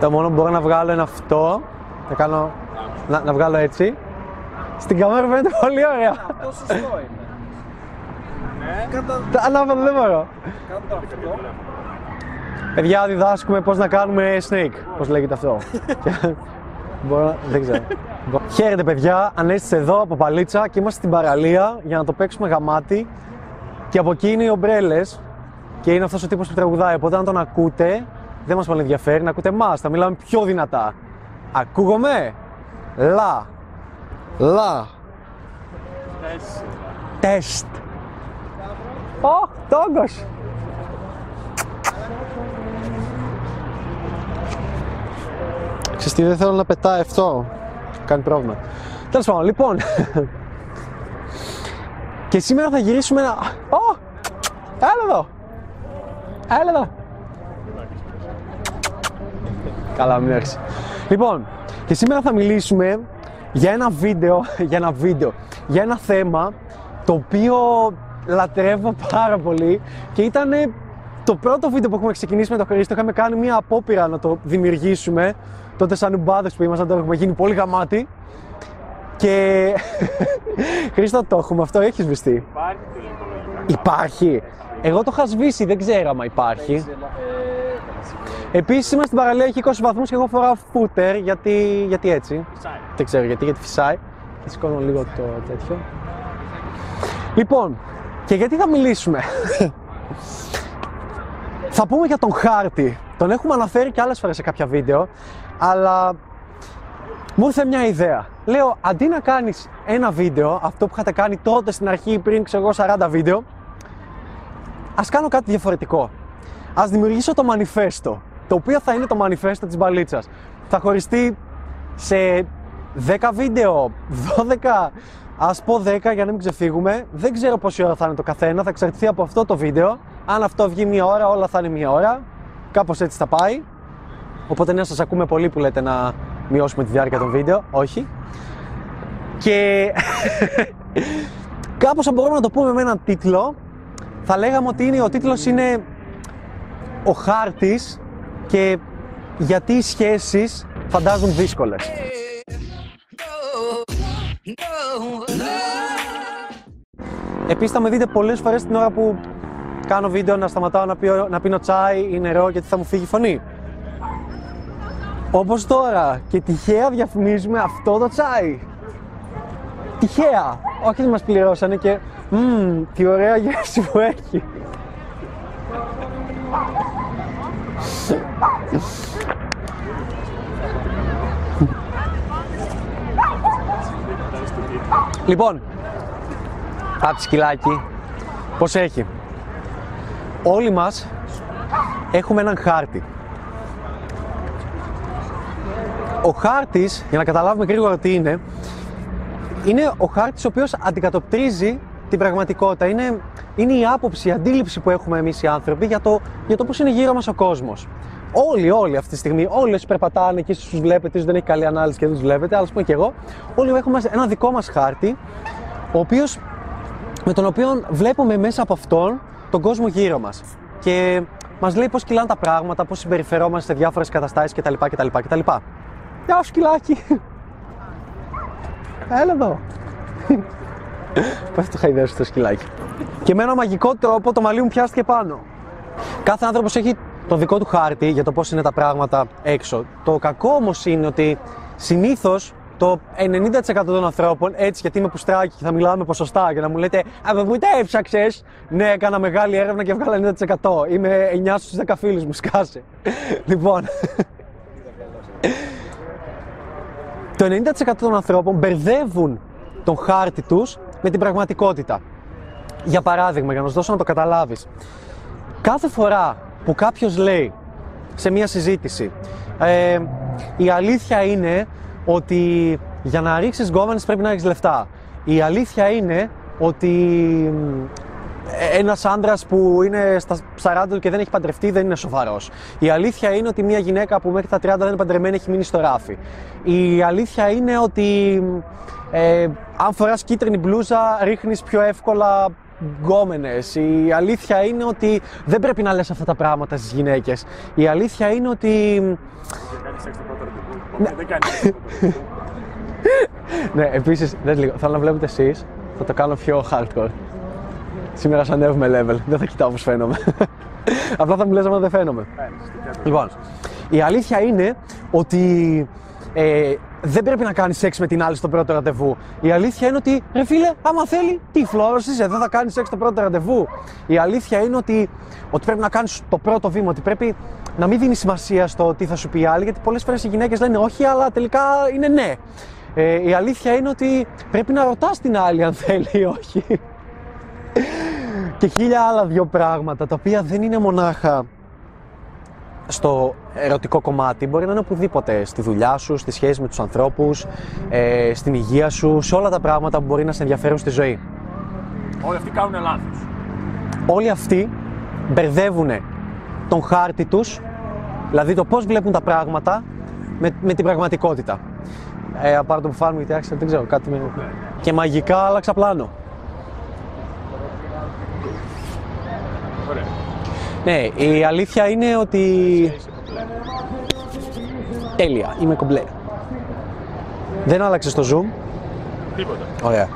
Το μόνο που μπορώ να βγάλω είναι αυτό. Να, κάνω, να, να βγάλω έτσι. Στην κάμερα φαίνεται πολύ ωραία. Αυτό σωστό είναι. Τα ανάποδα δεν μπορώ. Κάτω αυτό. Παιδιά, διδάσκουμε πώς να κάνουμε snake. Πώς λέγεται αυτό. Και- Μπορώ να... Δεν ξέρω. Χαίρετε παιδιά, Ανέστης εδώ από Παλίτσα και είμαστε στην παραλία για να το παίξουμε γαμάτι και από εκεί είναι οι ομπρέλες και είναι αυτός ο τύπος που τραγουδάει, οπότε αν τον ακούτε δεν μας πολύ ενδιαφέρει να ακούτε εμάς, θα μιλάμε πιο δυνατά. Ακούγομαι; Λα. Λα. Τεστ. Ω, τόγκος. Ξέρεις τι, δεν θέλω να πετάει αυτό. Κάνει πρόβλημα. Τέλος πάντων, λοιπόν. και σήμερα θα γυρίσουμε ένα... Ω! Έλα εδώ! Έλα εδώ! Καλά, μην έρθει. Λοιπόν, και σήμερα θα μιλήσουμε για ένα βίντεο, για ένα βίντεο, για ένα θέμα το οποίο λατρεύω πάρα πολύ και ήταν το πρώτο βίντεο που έχουμε ξεκινήσει με τον Χρήστο. Είχαμε κάνει μια απόπειρα να το δημιουργήσουμε. Τότε, σαν ουμπάδε που ήμασταν, τώρα έχουμε γίνει πολύ γαμάτι. Και. Χρήστο, το έχουμε αυτό, έχεις σβηστεί. Υπάρχει τελειολογικά. Υπάρχει. Εγώ το είχα σβήσει, δεν ξέρω άμα υπάρχει. Επίσης, είμαστε στην παραλία, έχει 20 βαθμούς και εγώ φοράω φούτερ γιατί, γιατί έτσι. Δεν ξέρω γιατί, γιατί φυσάει. Και σηκώνω λίγο το τέτοιο. Λοιπόν, και γιατί θα μιλήσουμε; θα πούμε για τον χάρτη. Τον έχουμε αναφέρει και άλλες φορές σε κάποια βίντεο, αλλά μου ήρθε μια ιδέα. Λέω, αντί να κάνεις ένα βίντεο, αυτό που είχατε κάνει τότε στην αρχή πριν, ξέρω εγώ, 40 βίντεο, ας κάνω κάτι διαφορετικό. Ας δημιουργήσω το μανιφέστο, το οποίο θα είναι το μανιφέστο της μπαλίτσας. Θα χωριστεί σε 10 βίντεο, 12, ας πω 10 για να μην ξεφύγουμε. Δεν ξέρω πόση ώρα θα είναι το καθένα, θα εξαρτηθεί από αυτό το βίντεο. Αν αυτό βγει μία ώρα, όλα θα είναι μία ώρα. Κάπως έτσι θα πάει. Οπότε ναι, σας ακούμε πολύ που λέτε να μειώσουμε τη διάρκεια των βίντεο. Όχι. Και κάπως αν μπορούμε να το πούμε με έναν τίτλο, θα λέγαμε ότι είναι, ο τίτλος είναι ο χάρτης και γιατί οι σχέσεις φαντάζουν δύσκολες. Επίσης θα με δείτε πολλές φορές την ώρα που κάνω βίντεο να σταματάω να, πιω, να πίνω τσάι ή νερό γιατί θα μου φύγει η φωνή. Όπως τώρα και τυχαία διαφημίζουμε αυτό το τσάι. Τυχαία. Όχι δεν μας πληρώσανε και μμμ, τι ωραία γεύση που έχει. Λοιπόν, Πάψει σκυλάκι. Πώς έχει; Όλοι μας έχουμε έναν χάρτη. Ο χάρτης, για να καταλάβουμε γρήγορα τι είναι, είναι ο χάρτης ο οποίος αντικατοπτρίζει την πραγματικότητα. Είναι, είναι η άποψη, η αντίληψη που έχουμε εμείς οι άνθρωποι για το, για το πώς είναι γύρω μας ο κόσμος. Όλοι, όλοι αυτή τη στιγμή, όλοι όσοι περπατάνε και όσοι τους βλέπετε, ίσως δεν έχει καλή ανάλυση και δεν τους βλέπετε, αλλά ας πούμε και εγώ, όλοι έχουμε ένα δικό μας χάρτη, ο οποίος με τον οποίο βλέπουμε μέσα από αυτόν τον κόσμο γύρω μας. Και μας λέει πώς κυλάνε τα πράγματα, πώς συμπεριφερόμαστε σε διάφορες καταστάσεις κτλ. κτλ, κτλ. Γεια σου σκυλάκι! Έλα εδώ! Πώς το χαϊδεύεις το σκυλάκι. Και με ένα μαγικό τρόπο το μαλλί μου πιάστηκε πάνω. Κάθε άνθρωπος έχει το δικό του χάρτη για το πώς είναι τα πράγματα έξω. Το κακό όμως είναι ότι συνήθως το 90% των ανθρώπων, έτσι γιατί είμαι πουστράκι και θα μιλάω με ποσοστά και να μου λέτε Από πού τα έψαξε. Ναι, έκανα μεγάλη έρευνα και έβγαλα 90%. Είμαι 9 στους 10 φίλους μου, σκάσε. λοιπόν. το 90% των ανθρώπων μπερδεύουν τον χάρτη τους με την πραγματικότητα. Για παράδειγμα, για να σου δώσω να το καταλάβεις. Κάθε φορά που κάποιος λέει σε μία συζήτηση ε, η αλήθεια είναι ότι για να ρίξεις γκόμενες πρέπει να έχεις λεφτά. Η αλήθεια είναι ότι ε, ένας άντρας που είναι στα 40 του και δεν έχει παντρευτεί δεν είναι σοβαρός. Η αλήθεια είναι ότι μια γυναίκα που μέχρι τα 30 δεν είναι παντρεμένη έχει μείνει στο ράφι. Η αλήθεια είναι ότι ε, αν φοράς κίτρινη μπλούζα ρίχνεις πιο εύκολα γκόμενες. Η αλήθεια είναι ότι δεν πρέπει να λες αυτά τα πράγματα στις γυναίκες. Η αλήθεια είναι ότι σεξ το πρώτο ραντεβού. Δεν κάνει σεξ το πρώτο ραντεβού. Ναι, επίσης, δεν λίγο. Θέλω να βλέπετε εσείς. Θα το κάνω πιο hardcore. Σήμερα σου ανέβουμε level. Δεν θα κοιτάω πώς φαίνομαι. Απλά θα μου λες άμα δεν φαίνομαι. Λοιπόν, η αλήθεια είναι ότι ε, δεν πρέπει να κάνεις σεξ με την άλλη στο πρώτο ραντεβού. Η αλήθεια είναι ότι, ρε φίλε, άμα θέλει, τι φλόρος είσαι, δεν θα κάνεις σεξ στο πρώτο ραντεβού. Η αλήθεια είναι ότι, ότι πρέπει να κάνεις το πρώτο βήμα, ότι πρέπει να μην δίνεις σημασία στο τι θα σου πει η άλλη, γιατί πολλές φορές οι γυναίκες λένε όχι, αλλά τελικά είναι ναι. Ε, η αλήθεια είναι ότι πρέπει να ρωτάς την άλλη αν θέλει ή όχι. και χίλια άλλα δυο πράγματα, τα οποία δεν είναι μονάχα στο ερωτικό κομμάτι, μπορεί να είναι οπουδήποτε, στη δουλειά σου, στη σχέση με τους ανθρώπους, ε, στην υγεία σου, σε όλα τα πράγματα που μπορεί να σε ενδιαφέρουν στη ζωή. Όλοι αυτοί κάνουν λάθος. Όλοι αυτοί μπερδεύουν τον χάρτη τους, δηλαδή το πώς βλέπουν τα πράγματα, με, με την πραγματικότητα. Ε, απάρω το μπουφάν μου γιατί άρχισα, δεν ξέρω, κάτι με... Και μαγικά άλλαξα πλάνο. Ωραία. Ναι, η αλήθεια είναι ότι... Είσαι κομπλέ. Τέλεια, είμαι κομπλέ. Δεν άλλαξες το zoom; Τίποτα. Ωραία.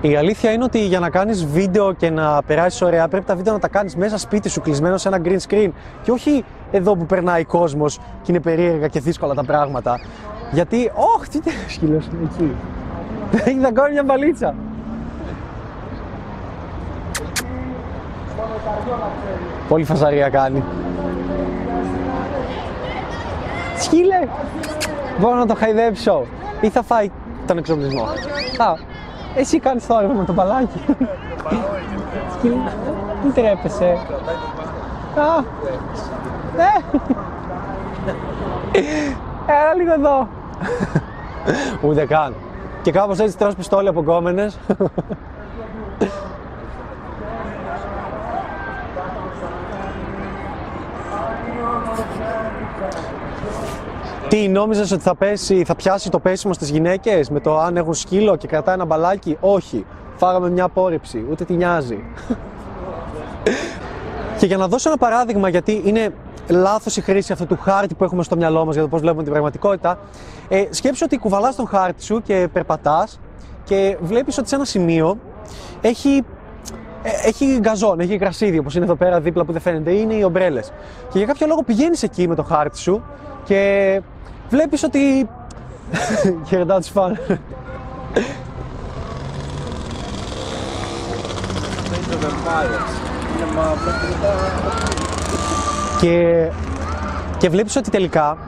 Η αλήθεια είναι ότι για να κάνεις βίντεο και να περάσεις ωραία πρέπει τα βίντεο να τα κάνεις μέσα σπίτι σου κλεισμένο σε ένα green screen και όχι εδώ που περνάει κόσμος και είναι περίεργα και δύσκολα τα πράγματα. Γιατί, όχ, τι τέλος σκύλος είναι εκεί. Έχει να κάνει μια μπαλίτσα. Πολύ φασαρία κάνει. Σκύλε! Μπορώ να το χαϊδέψω. Ή θα φάει τον εξοπλισμό. Α, εσύ κάνεις το έργο με το μπαλάκι. Σκύλε, μην τρέπεσαι. Α, ε. Έλα λίγο εδώ. Ούτε καν. Και κάπως έτσι τρως πιστόλι από κόμενες. Τι νόμιζες ότι θα, πέσει, θα πιάσει το πέσιμο στις γυναίκες με το αν έχουν σκύλο και κρατάει ένα μπαλάκι. Όχι. Φάγαμε μια απόρριψη. Ούτε τι νοιάζει. και για να δώσω ένα παράδειγμα γιατί είναι λάθος η χρήση αυτού του χάρτη που έχουμε στο μυαλό μας για το πώς βλέπουμε την πραγματικότητα. Ε, σκέψου ότι κουβαλάς τον χάρτη σου και περπατάς και βλέπεις ότι σε ένα σημείο έχει ε, έχει γκαζόν, έχει γρασίδι όπως είναι εδώ πέρα δίπλα που δεν φαίνεται, είναι οι ομπρέλες. Και για κάποιο λόγο πηγαίνεις εκεί με το χάρτη σου και βλέπεις ότι. Χαιρετάω του φαν. Είναι vampires. Είναι μαύρα και μετά. και, και βλέπεις ότι τελικά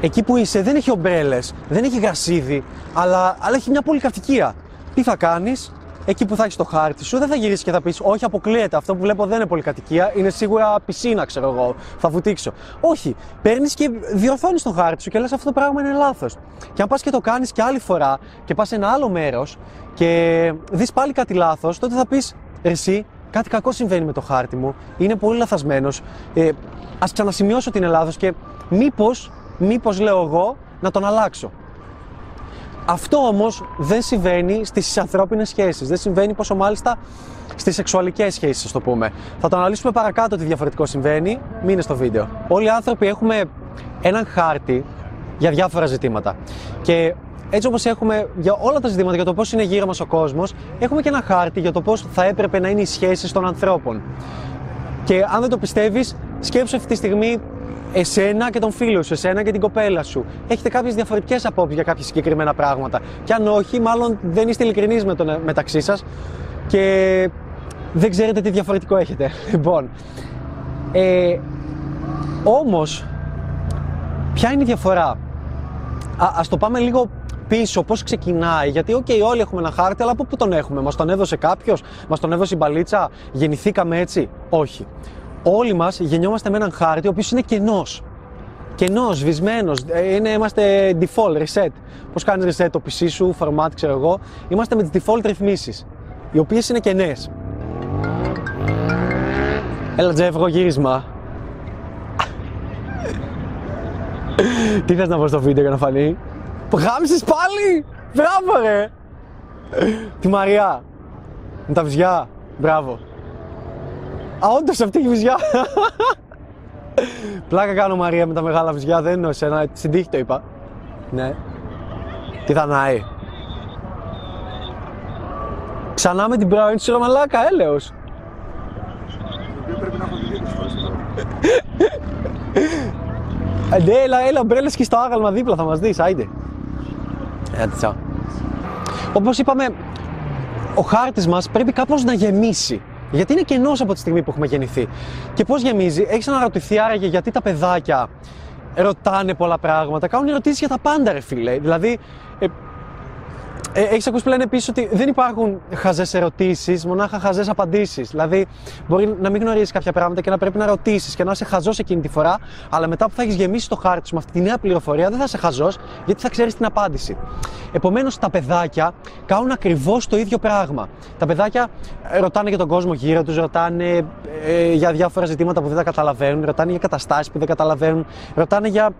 εκεί που είσαι δεν έχει ομπρέλες, δεν έχει γρασίδι, αλλά, αλλά έχει μια πολυκατοικία. Τι θα κάνεις, εκεί που θα έχεις το χάρτη σου, δεν θα γυρίσεις και θα πεις: Όχι, αποκλείεται. Αυτό που βλέπω δεν είναι πολυκατοικία, είναι σίγουρα πισίνα, ξέρω εγώ. Θα βουτήξω. Όχι. Παίρνεις και διορθώνεις τον χάρτη σου και λες: Αυτό το πράγμα είναι λάθος. Και αν πας και το κάνεις και άλλη φορά και πας σε ένα άλλο μέρος και δεις πάλι κάτι λάθος, τότε θα πεις: Εσύ, κάτι κακό συμβαίνει με το χάρτη μου. Είναι πολύ λαθασμένος. Ε, Α ξανασημειώσω ότι είναι λάθο και μήπως, μήπως λέω εγώ, να τον αλλάξω. Αυτό όμως δεν συμβαίνει στις ανθρώπινες σχέσεις. Δεν συμβαίνει πόσο μάλιστα στις σεξουαλικές σχέσεις, ας το πούμε. Θα το αναλύσουμε παρακάτω τι διαφορετικό συμβαίνει. Μείνε στο βίντεο. Όλοι οι άνθρωποι έχουμε έναν χάρτη για διάφορα ζητήματα. Και έτσι όπως έχουμε για όλα τα ζητήματα για το πώς είναι γύρω μας ο κόσμος, έχουμε και ένα χάρτη για το πώς θα έπρεπε να είναι οι σχέσεις των ανθρώπων. Και αν δεν το πιστεύεις, σκέψου αυτή τη στιγμή εσένα και τον φίλο σου, εσένα και την κοπέλα σου. Έχετε κάποιες διαφορετικές απόψεις για κάποια συγκεκριμένα πράγματα. Και αν όχι, μάλλον δεν είστε ειλικρινείς με τον, μεταξύ σας και δεν ξέρετε τι διαφορετικό έχετε. Λοιπόν, ε, όμως, ποια είναι η διαφορά; Α, ας το πάμε λίγο πίσω, πώς ξεκινάει, γιατί οκ, όλοι έχουμε ένα χάρτη, αλλά από πού τον έχουμε, μας τον έδωσε κάποιος, μας τον έδωσε η μπαλίτσα, γεννηθήκαμε έτσι; Όχι όλοι μας γεννιόμαστε με έναν χάρτη ο οποίος είναι κενός. Κενός, σβησμένος, ε, είναι, είμαστε default, reset. Πώς κάνεις reset το PC σου, format ξέρω εγώ. Είμαστε με τις default ρυθμίσεις, οι οποίες είναι κενές. Έλα Τζεφ, γύρισμα. Τι θες να πω στο βίντεο για να φανεί; Γάμισες πάλι! Μπράβο ρε! Τη Μαριά. Με τα βυζιά. Μπράβο. Α, όντως αυτή η βυζιά. Πλάκα κάνω Μαρία με τα μεγάλα βυζιά, δεν εννοώ εσένα, στην τύχη το είπα. Ναι. Τι θα νάει. Ξανά με την πρώην σου, ρε μαλάκα, έλεος. Το οποίο πρέπει να έχω δει δύο φορές τώρα. Ε, ναι, έλα, έλα, μπρέλες και στο άγαλμα δίπλα θα μας δεις, άιντε. Άντε, τσάω. Όπως είπαμε, ο χάρτης μας πρέπει κάπως να γεμίσει. Γιατί είναι κενός από τη στιγμή που έχουμε γεννηθεί. Και πώς γεμίζει, έχεις αναρωτηθεί άραγε γιατί τα παιδάκια ρωτάνε πολλά πράγματα, κάνουν ερωτήσεις για τα πάντα ρε φίλε. Δηλαδή, ε, ε, Έχεις ακούσει που λένε επίσης ότι δεν υπάρχουν χαζές ερωτήσεις, μονάχα χαζές απαντήσεις. Δηλαδή, μπορεί να μην γνωρίζεις κάποια πράγματα και να πρέπει να ρωτήσεις και να είσαι χαζός εκείνη τη φορά, αλλά μετά που θα έχεις γεμίσει το χάρτη σου με αυτή τη νέα πληροφορία, δεν θα είσαι χαζός, γιατί θα ξέρεις την απάντηση. Επομένως, τα παιδάκια κάνουν ακριβώς το ίδιο πράγμα. Τα παιδάκια ε, ρωτάνε για τον κόσμο γύρω τους, ρωτάνε ε, για διάφορα ζητήματα που δεν τα καταλαβαίνουν, ρωτάνε για καταστάσεις που δεν καταλαβαίνουν, ρωτάνε για,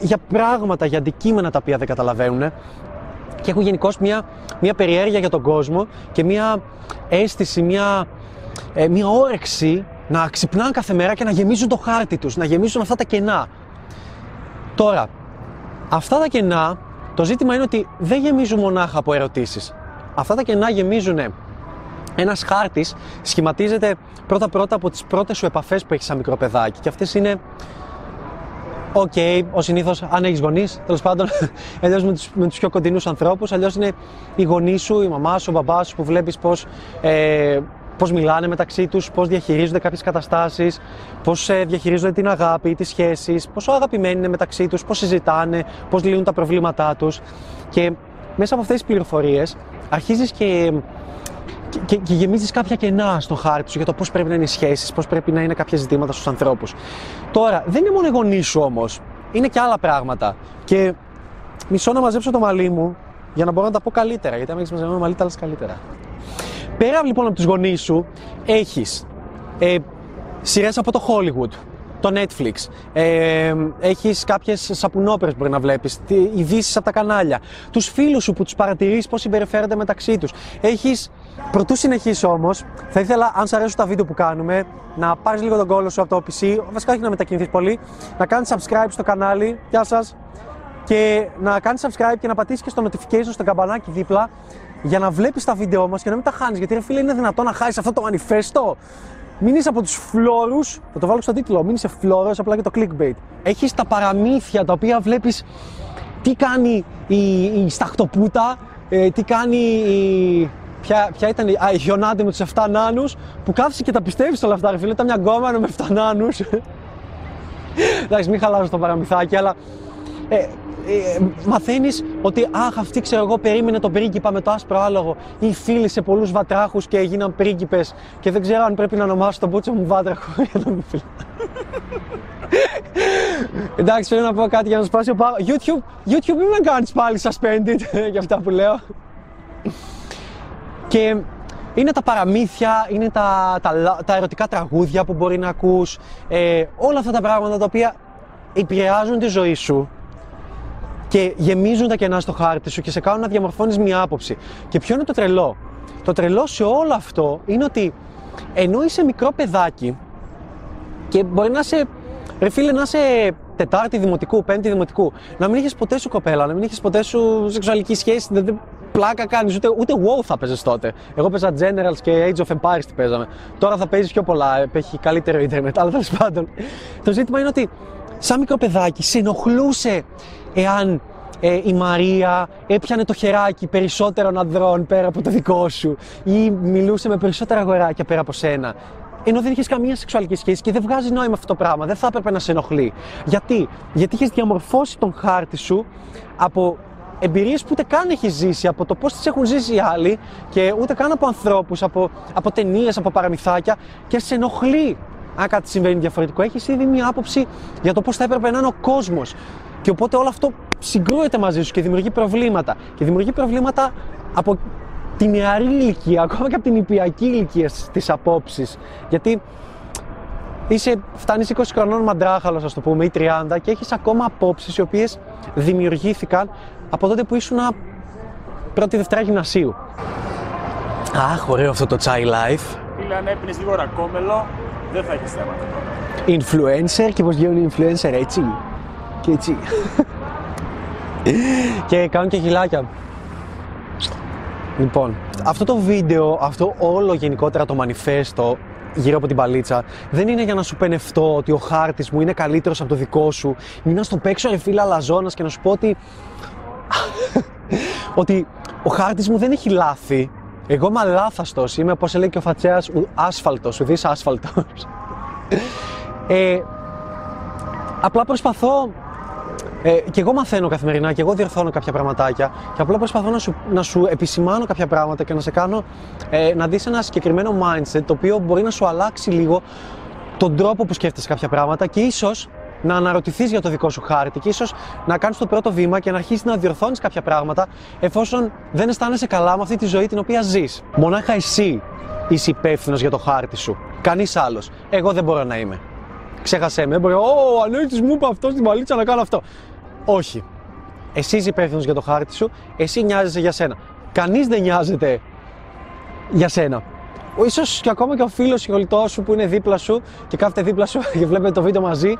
για πράγματα, για αντικείμενα τα οποία δεν καταλαβαίνουν και έχουν γενικώ μια, μια περιέργεια για τον κόσμο και μια αίσθηση, μια, ε, μια όρεξη να ξυπνάνε κάθε μέρα και να γεμίζουν το χάρτη τους, να γεμίζουν αυτά τα κενά. Τώρα, αυτά τα κενά, το ζήτημα είναι ότι δεν γεμίζουν μονάχα από ερωτήσεις. Αυτά τα κενά γεμίζουν ένας χάρτης σχηματίζεται πρώτα-πρώτα από τις πρώτες σου επαφές που έχεις σαν μικρό παιδάκι και αυτές είναι οκ, okay, ο συνήθως, αν έχεις γονείς, τέλος πάντων, αλλιώς με τους με τους πιο κοντινούς ανθρώπους, αλλιώς είναι οι γονείς σου, η μαμά σου, ο μπαμπάς σου που βλέπεις πώς ε, πώς μιλάνε μεταξύ τους, πώς διαχειρίζονται κάποιες καταστάσεις, πώς ε, διαχειρίζονται την αγάπη, τις σχέσεις, πόσο αγαπημένοι είναι μεταξύ τους, πώς συζητάνε, πώς λύνουν τα προβλήματά τους. Και μέσα από αυτές τις πληροφορίες αρχίζεις και και, και γεμίζεις κάποια κενά στο χάρτη σου για το πώς πρέπει να είναι οι σχέσεις, πώς πρέπει να είναι κάποια ζητήματα στους ανθρώπους. Τώρα, δεν είναι μόνο οι γονείς σου όμως, είναι και άλλα πράγματα. Και μισό να μαζέψω το μαλλί μου για να μπορώ να τα πω καλύτερα. Γιατί αν έχεις μαζεμένο μαλλί, τα λες καλύτερα. Πέρα λοιπόν από τους γονείς σου, έχεις ε, σειρές από το Hollywood, το Netflix. Ε, Έχεις κάποιες σαπουνόπερε που μπορεί να βλέπεις, ειδήσεις από τα κανάλια. Τους φίλους σου που τους παρατηρείς πώς συμπεριφέρονται μεταξύ τους. Έχεις. Πρωτού συνεχίσω όμως, θα ήθελα, αν σου αρέσουν τα βίντεο που κάνουμε, να πάρεις λίγο τον κόλλο σου από το PC, βασικά όχι να μετακινηθείς πολύ, να κάνεις subscribe στο κανάλι. Γεια σας. Και να κάνεις subscribe και να πατήσεις και στο notification στο καμπανάκι δίπλα για να βλέπεις τα βίντεο μας και να μην τα χάνεις. Γιατί ρε φίλε, είναι δυνατόν να χάσεις αυτό το μανιφέστο. Μην είσαι από τους φλόρους, θα το βάλω στο τίτλο, μην είσαι φλόρο απλά για το clickbait. Έχεις τα παραμύθια τα οποία βλέπεις τι κάνει η, η σταχτοπούτα, ε, τι κάνει η. Ποια, ποια ήταν η, α, η Χιονάντη με τους 7 νάνους που κάθεσαι και τα πιστεύεις όλα αυτά. Ρε φίλε, ήταν μια γκόμενα με 7 νάνους. Εντάξει, μην χαλάζω το παραμυθάκι, αλλά ε, ε, μαθαίνεις ότι αχ, αυτή ξέρω εγώ περίμενε τον πρίγκιπα με το άσπρο άλογο ή φίλοι σε πολλούς βατράχους και έγιναν πρίγκιπες και δεν ξέρω αν πρέπει να ονομάσω τον μπούτσο μου βάτραχο για τον φίλο. Εντάξει, θέλω να πω κάτι για να σπάσει ο πάγο. YouTube, YouTube μην με κάνεις πάλι suspended για αυτά που λέω. Και είναι τα παραμύθια, είναι τα, τα, τα ερωτικά τραγούδια που μπορεί να ακούς, ε, όλα αυτά τα πράγματα τα οποία επηρεάζουν τη ζωή σου και γεμίζουν τα κενά στο χάρτη σου και σε κάνουν να διαμορφώνεις μια άποψη. Και ποιο είναι το τρελό; Το τρελό σε όλο αυτό είναι ότι ενώ είσαι μικρό παιδάκι και μπορεί να είσαι, ρε φίλε, να είσαι τετάρτη δημοτικού, πέμπτη δημοτικού, να μην είχες ποτέ σου κοπέλα, να μην είχες ποτέ σου σεξουαλική σχέση, δεν πλάκα κάνεις, ούτε, ούτε WoW θα παίζει τότε. Εγώ παίζα Generals και Age of Empires τι παίζαμε. Τώρα θα παίζει πιο πολλά, έχει καλύτερο Ιντερνετ, αλλά τέλος πάντων. Το ζήτημα είναι ότι σαν μικρό παιδάκι σε ενοχλούσε εάν ε, η Μαρία έπιανε το χεράκι περισσότερων ανδρών πέρα από το δικό σου ή μιλούσε με περισσότερα αγοράκια πέρα από σένα. Ενώ δεν είχες καμία σεξουαλική σχέση και δεν βγάζει νόημα αυτό το πράγμα. Δεν θα έπρεπε να σε ενοχλεί. Γιατί, Γιατί είχες διαμορφώσει τον χάρτη σου από εμπειρίες που ούτε καν έχεις ζήσει, από το πώς τις έχουν ζήσει οι άλλοι και ούτε καν από ανθρώπους, από, από ταινίες, από παραμυθάκια και σε ενοχλεί αν κάτι συμβαίνει διαφορετικό. Έχεις ήδη μία άποψη για το πώς θα έπρεπε να είναι ο κόσμος. Και οπότε όλο αυτό συγκρούεται μαζί σου και δημιουργεί προβλήματα. Και δημιουργεί προβλήματα από την νεαρή ηλικία, ακόμα και από την υπηακή ηλικία στις απόψεις. Γιατί είσαι, φτάνεις 20 χρονών μαντράχαλος, ας το πούμε, ή 30 και έχεις ακόμα απόψεις οι οποίες δημιουργήθηκαν από τότε που ήσουν πρώτη Δευτέρα γυμνασίου. Αχ, ωραίο αυτό το chai life. Φίλε, αν έπινες λίγο ρακόμελο, δεν θα έχεις θέματα τώρα. influencer και πώς γίνουν influencer έτσι; Και έτσι. και κάνουν και χιλάκια. Λοιπόν, αυτό το βίντεο, αυτό όλο γενικότερα το μανιφέστο γύρω από την παλίτσα, δεν είναι για να σου πενευτώ ότι ο χάρτης μου είναι καλύτερος από το δικό σου, είναι να στο παίξω ρε φίλε αλαζόνας και να σου πω ότι ότι ο χάρτης μου δεν έχει λάθη. Εγώ είμαι αλάθαστος, είμαι όπως λέει και ο Φατσέας, άσφαλτος, ουδής άσφαλτος. ε, απλά προσπαθώ ε, και εγώ μαθαίνω καθημερινά και εγώ διορθώνω κάποια πραγματάκια και απλά προσπαθώ να σου, να σου επισημάνω κάποια πράγματα και να σε κάνω ε, να δεις ένα συγκεκριμένο mindset το οποίο μπορεί να σου αλλάξει λίγο τον τρόπο που σκέφτεσαι κάποια πράγματα και ίσως να αναρωτηθείς για το δικό σου χάρτη και ίσως να κάνεις το πρώτο βήμα και να αρχίσεις να διορθώνεις κάποια πράγματα εφόσον δεν αισθάνεσαι καλά με αυτή τη ζωή την οποία ζεις. Μονάχα εσύ είσαι υπεύθυνος για το χάρτη σου. Κανείς άλλος. Εγώ δεν μπορώ να είμαι. Ξέχασέ με. Μπορεί, Ω, ο μου είπε αυτό στην παλίτσα να κάνω αυτό. Όχι. Εσύ είσαι υπεύθυνος για το χάρτη σου, εσύ νοιάζεσαι για σένα. Κανείς δεν νοιάζεται για σένα ίσω και ακόμα και ο φίλος συγχωρητό σου που είναι δίπλα σου και κάθεται δίπλα σου και βλέπετε το βίντεο μαζί,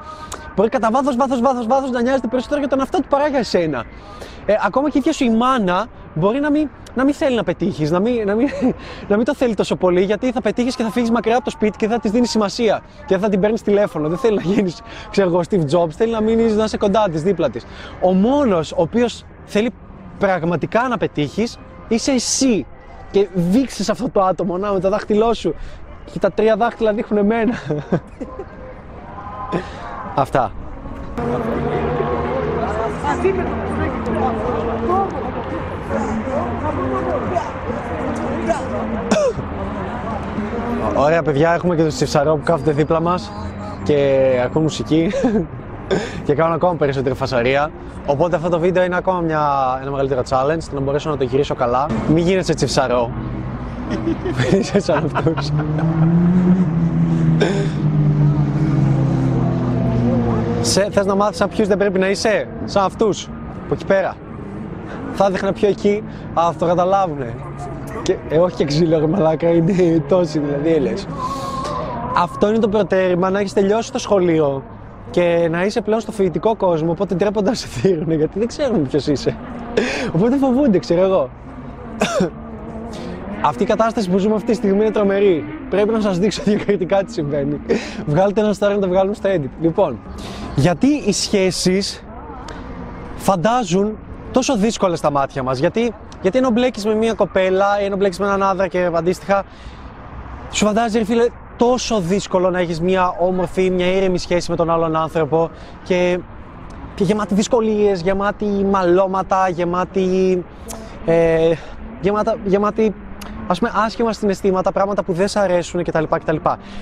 μπορεί κατά βάθος, βάθος, βάθος, βάθος να νοιάζεται περισσότερο για τον αυτό του παρά για εσένα. Ε, ακόμα και η ίδια σου η μάνα μπορεί να μην, να μην θέλει να πετύχεις, να μην, να, μην, να μην το θέλει τόσο πολύ, γιατί θα πετύχεις και θα φύγεις μακριά από το σπίτι και θα της δίνεις σημασία και θα την παίρνεις τηλέφωνο. Δεν θέλει να γίνεις, ξέρω εγώ, Steve Jobs, θέλει να μείνεις να είσαι κοντά της, δίπλα της. Ο μόνος ο οποίος θέλει πραγματικά να πετύχεις είσαι εσύ και δείξεις αυτό το άτομο να με το δάχτυλό σου και τα τρία δάχτυλα δείχνουν εμένα. Αυτά. Ωραία παιδιά, έχουμε και τους Τσιφσαρό που κάθονται δίπλα μας και ακούν μουσική και κάνουν ακόμα περισσότερη φασαρία. Οπότε αυτό το βίντεο είναι ακόμα μια, ένα μεγαλύτερο challenge, να μπορέσω να το γυρίσω καλά. Μην γίνεσαι τσιφσαρό. Μην είσαι σαν αυτούς. Σε, θες να μάθεις σαν ποιους δεν πρέπει να είσαι, σαν αυτούς, από εκεί πέρα. Θα δείχνα πιο εκεί, αλλά θα το καταλάβουνε. Και, ε, όχι και ξύλο ρε μαλάκα, είναι τόσοι δηλαδή, έλες. Αυτό είναι το προτέρημα, να έχεις τελειώσει το σχολείο, και να είσαι πλέον στο φοιτητικό κόσμο, οπότε ντρέπονται να σε θύρουν γιατί δεν ξέρουν ποιος είσαι. Οπότε φοβούνται, ξέρω εγώ. Αυτή η κατάσταση που ζούμε αυτή τη στιγμή είναι τρομερή. Πρέπει να σας δείξω διακριτικά τι συμβαίνει. Βγάλετε ένα story να το βγάλουμε στο edit. Λοιπόν, γιατί οι σχέσεις φαντάζουν τόσο δύσκολες στα μάτια μας. Γιατί, γιατί ενώ μπλέκεις με μια κοπέλα ή ενώ μπλέκεις με έναν άντρα και αντίστοιχα, σου φαντάζει, ρε φίλε, τόσο δύσκολο να έχεις μια όμορφη, μια ήρεμη σχέση με τον άλλον άνθρωπο και, και γεμάτη δυσκολίες, γεμάτη μαλώματα, γεμάτη, ε, γεμάτα, γεμάτη ας πούμε άσχημα συναισθήματα, πράγματα που δεν σ' αρέσουν κτλ. κτλ.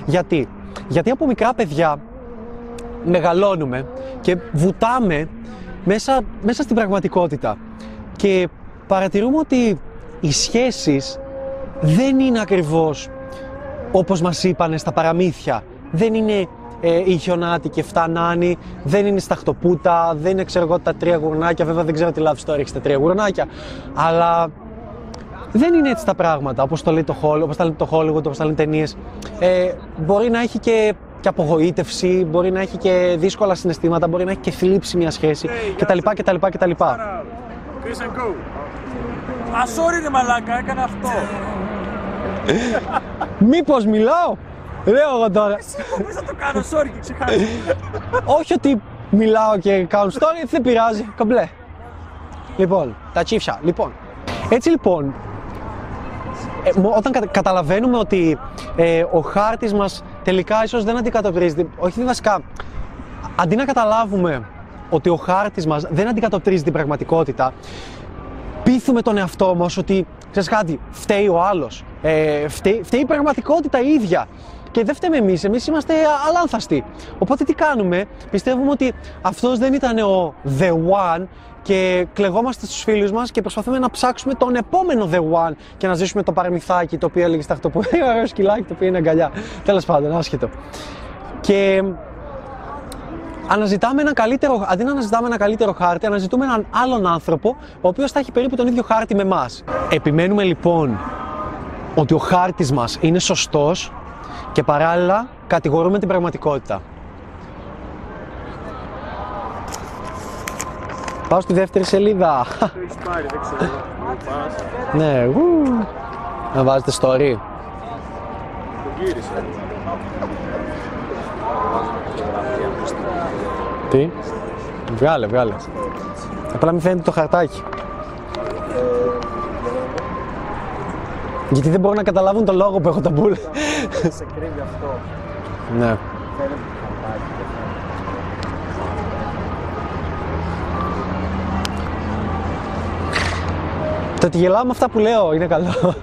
Γιατί; Γιατί από μικρά παιδιά μεγαλώνουμε και βουτάμε μέσα, μέσα στην πραγματικότητα και παρατηρούμε ότι οι σχέσεις δεν είναι ακριβώς όπως μας είπανε στα παραμύθια. Δεν είναι ε, η χιονάτη και φτάνάνη, δεν είναι σταχτοπούτα, δεν είναι ξέρω εγώ τα τρία γουρνάκια. Βέβαια δεν ξέρω τι love story έχεις τα τρία γουρνάκια. Αλλά δεν είναι έτσι τα πράγματα όπως το λέει το Hollywood, όπως τα λέει το Hollywood, όπως τα λένε ταινίες. Ε, μπορεί να έχει και, και απογοήτευση, μπορεί να έχει και δύσκολα συναισθήματα, μπορεί να έχει και θλίψη μια σχέση κτλ. κτλ, κτλ. Ασόρι ρε μαλάκα, έκανα αυτό. Μήπως μιλάω, λέω εγώ τώρα. Πώς θα το κάνω, sorry και ξεχάσεις. Όχι ότι μιλάω και κάνω story, δεν πειράζει, κομπλέ. Λοιπόν, τα τσίφια. Λοιπόν, έτσι λοιπόν, ε, όταν καταλαβαίνουμε ότι ε, ο χάρτης μας τελικά ίσως δεν αντικατοπτρίζει, όχι βασικά, αντί να καταλάβουμε ότι ο χάρτης μας δεν αντικατοπτρίζει την πραγματικότητα, πείθουμε τον εαυτό μας ότι, ξέρεις κάτι, φταίει ο άλλος, ε, φταίει, φταίει η πραγματικότητα η ίδια. Και δεν φταίμε εμείς, εμείς είμαστε αλάνθαστοι. Οπότε τι κάνουμε, πιστεύουμε ότι αυτός δεν ήταν ο The One και κλεγόμαστε στους φίλους μας και προσπαθούμε να ψάξουμε τον επόμενο The One και να ζήσουμε το παραμυθάκι το οποίο έλεγε στα αυτό που ωραίο σκυλάκι το οποίο είναι αγκαλιά. Τέλος πάντων, άσχετο. Και αναζητάμε ένα καλύτερο, αντί να αναζητάμε ένα καλύτερο χάρτη, αναζητούμε έναν άλλον άνθρωπο, ο οποίος θα έχει περίπου τον ίδιο χάρτη με εμάς. Επιμένουμε λοιπόν ότι ο χάρτης μας είναι σωστός και παράλληλα κατηγορούμε την πραγματικότητα. Πάω στη δεύτερη σελίδα. Ναι, ου. Να βάζετε story. Το γύρισα. Τι. Βγάλε, βγάλε. Απλά μην φαίνεται το χαρτάκι. Γιατί δεν μπορούν να καταλάβουν το λόγο που έχω τα μπουλ. Σε κρύβει αυτό. ναι. Φαίνεται το χαρτάκι. δεν φαίνεται. Το ότι γελάω με αυτά που λέω είναι καλό.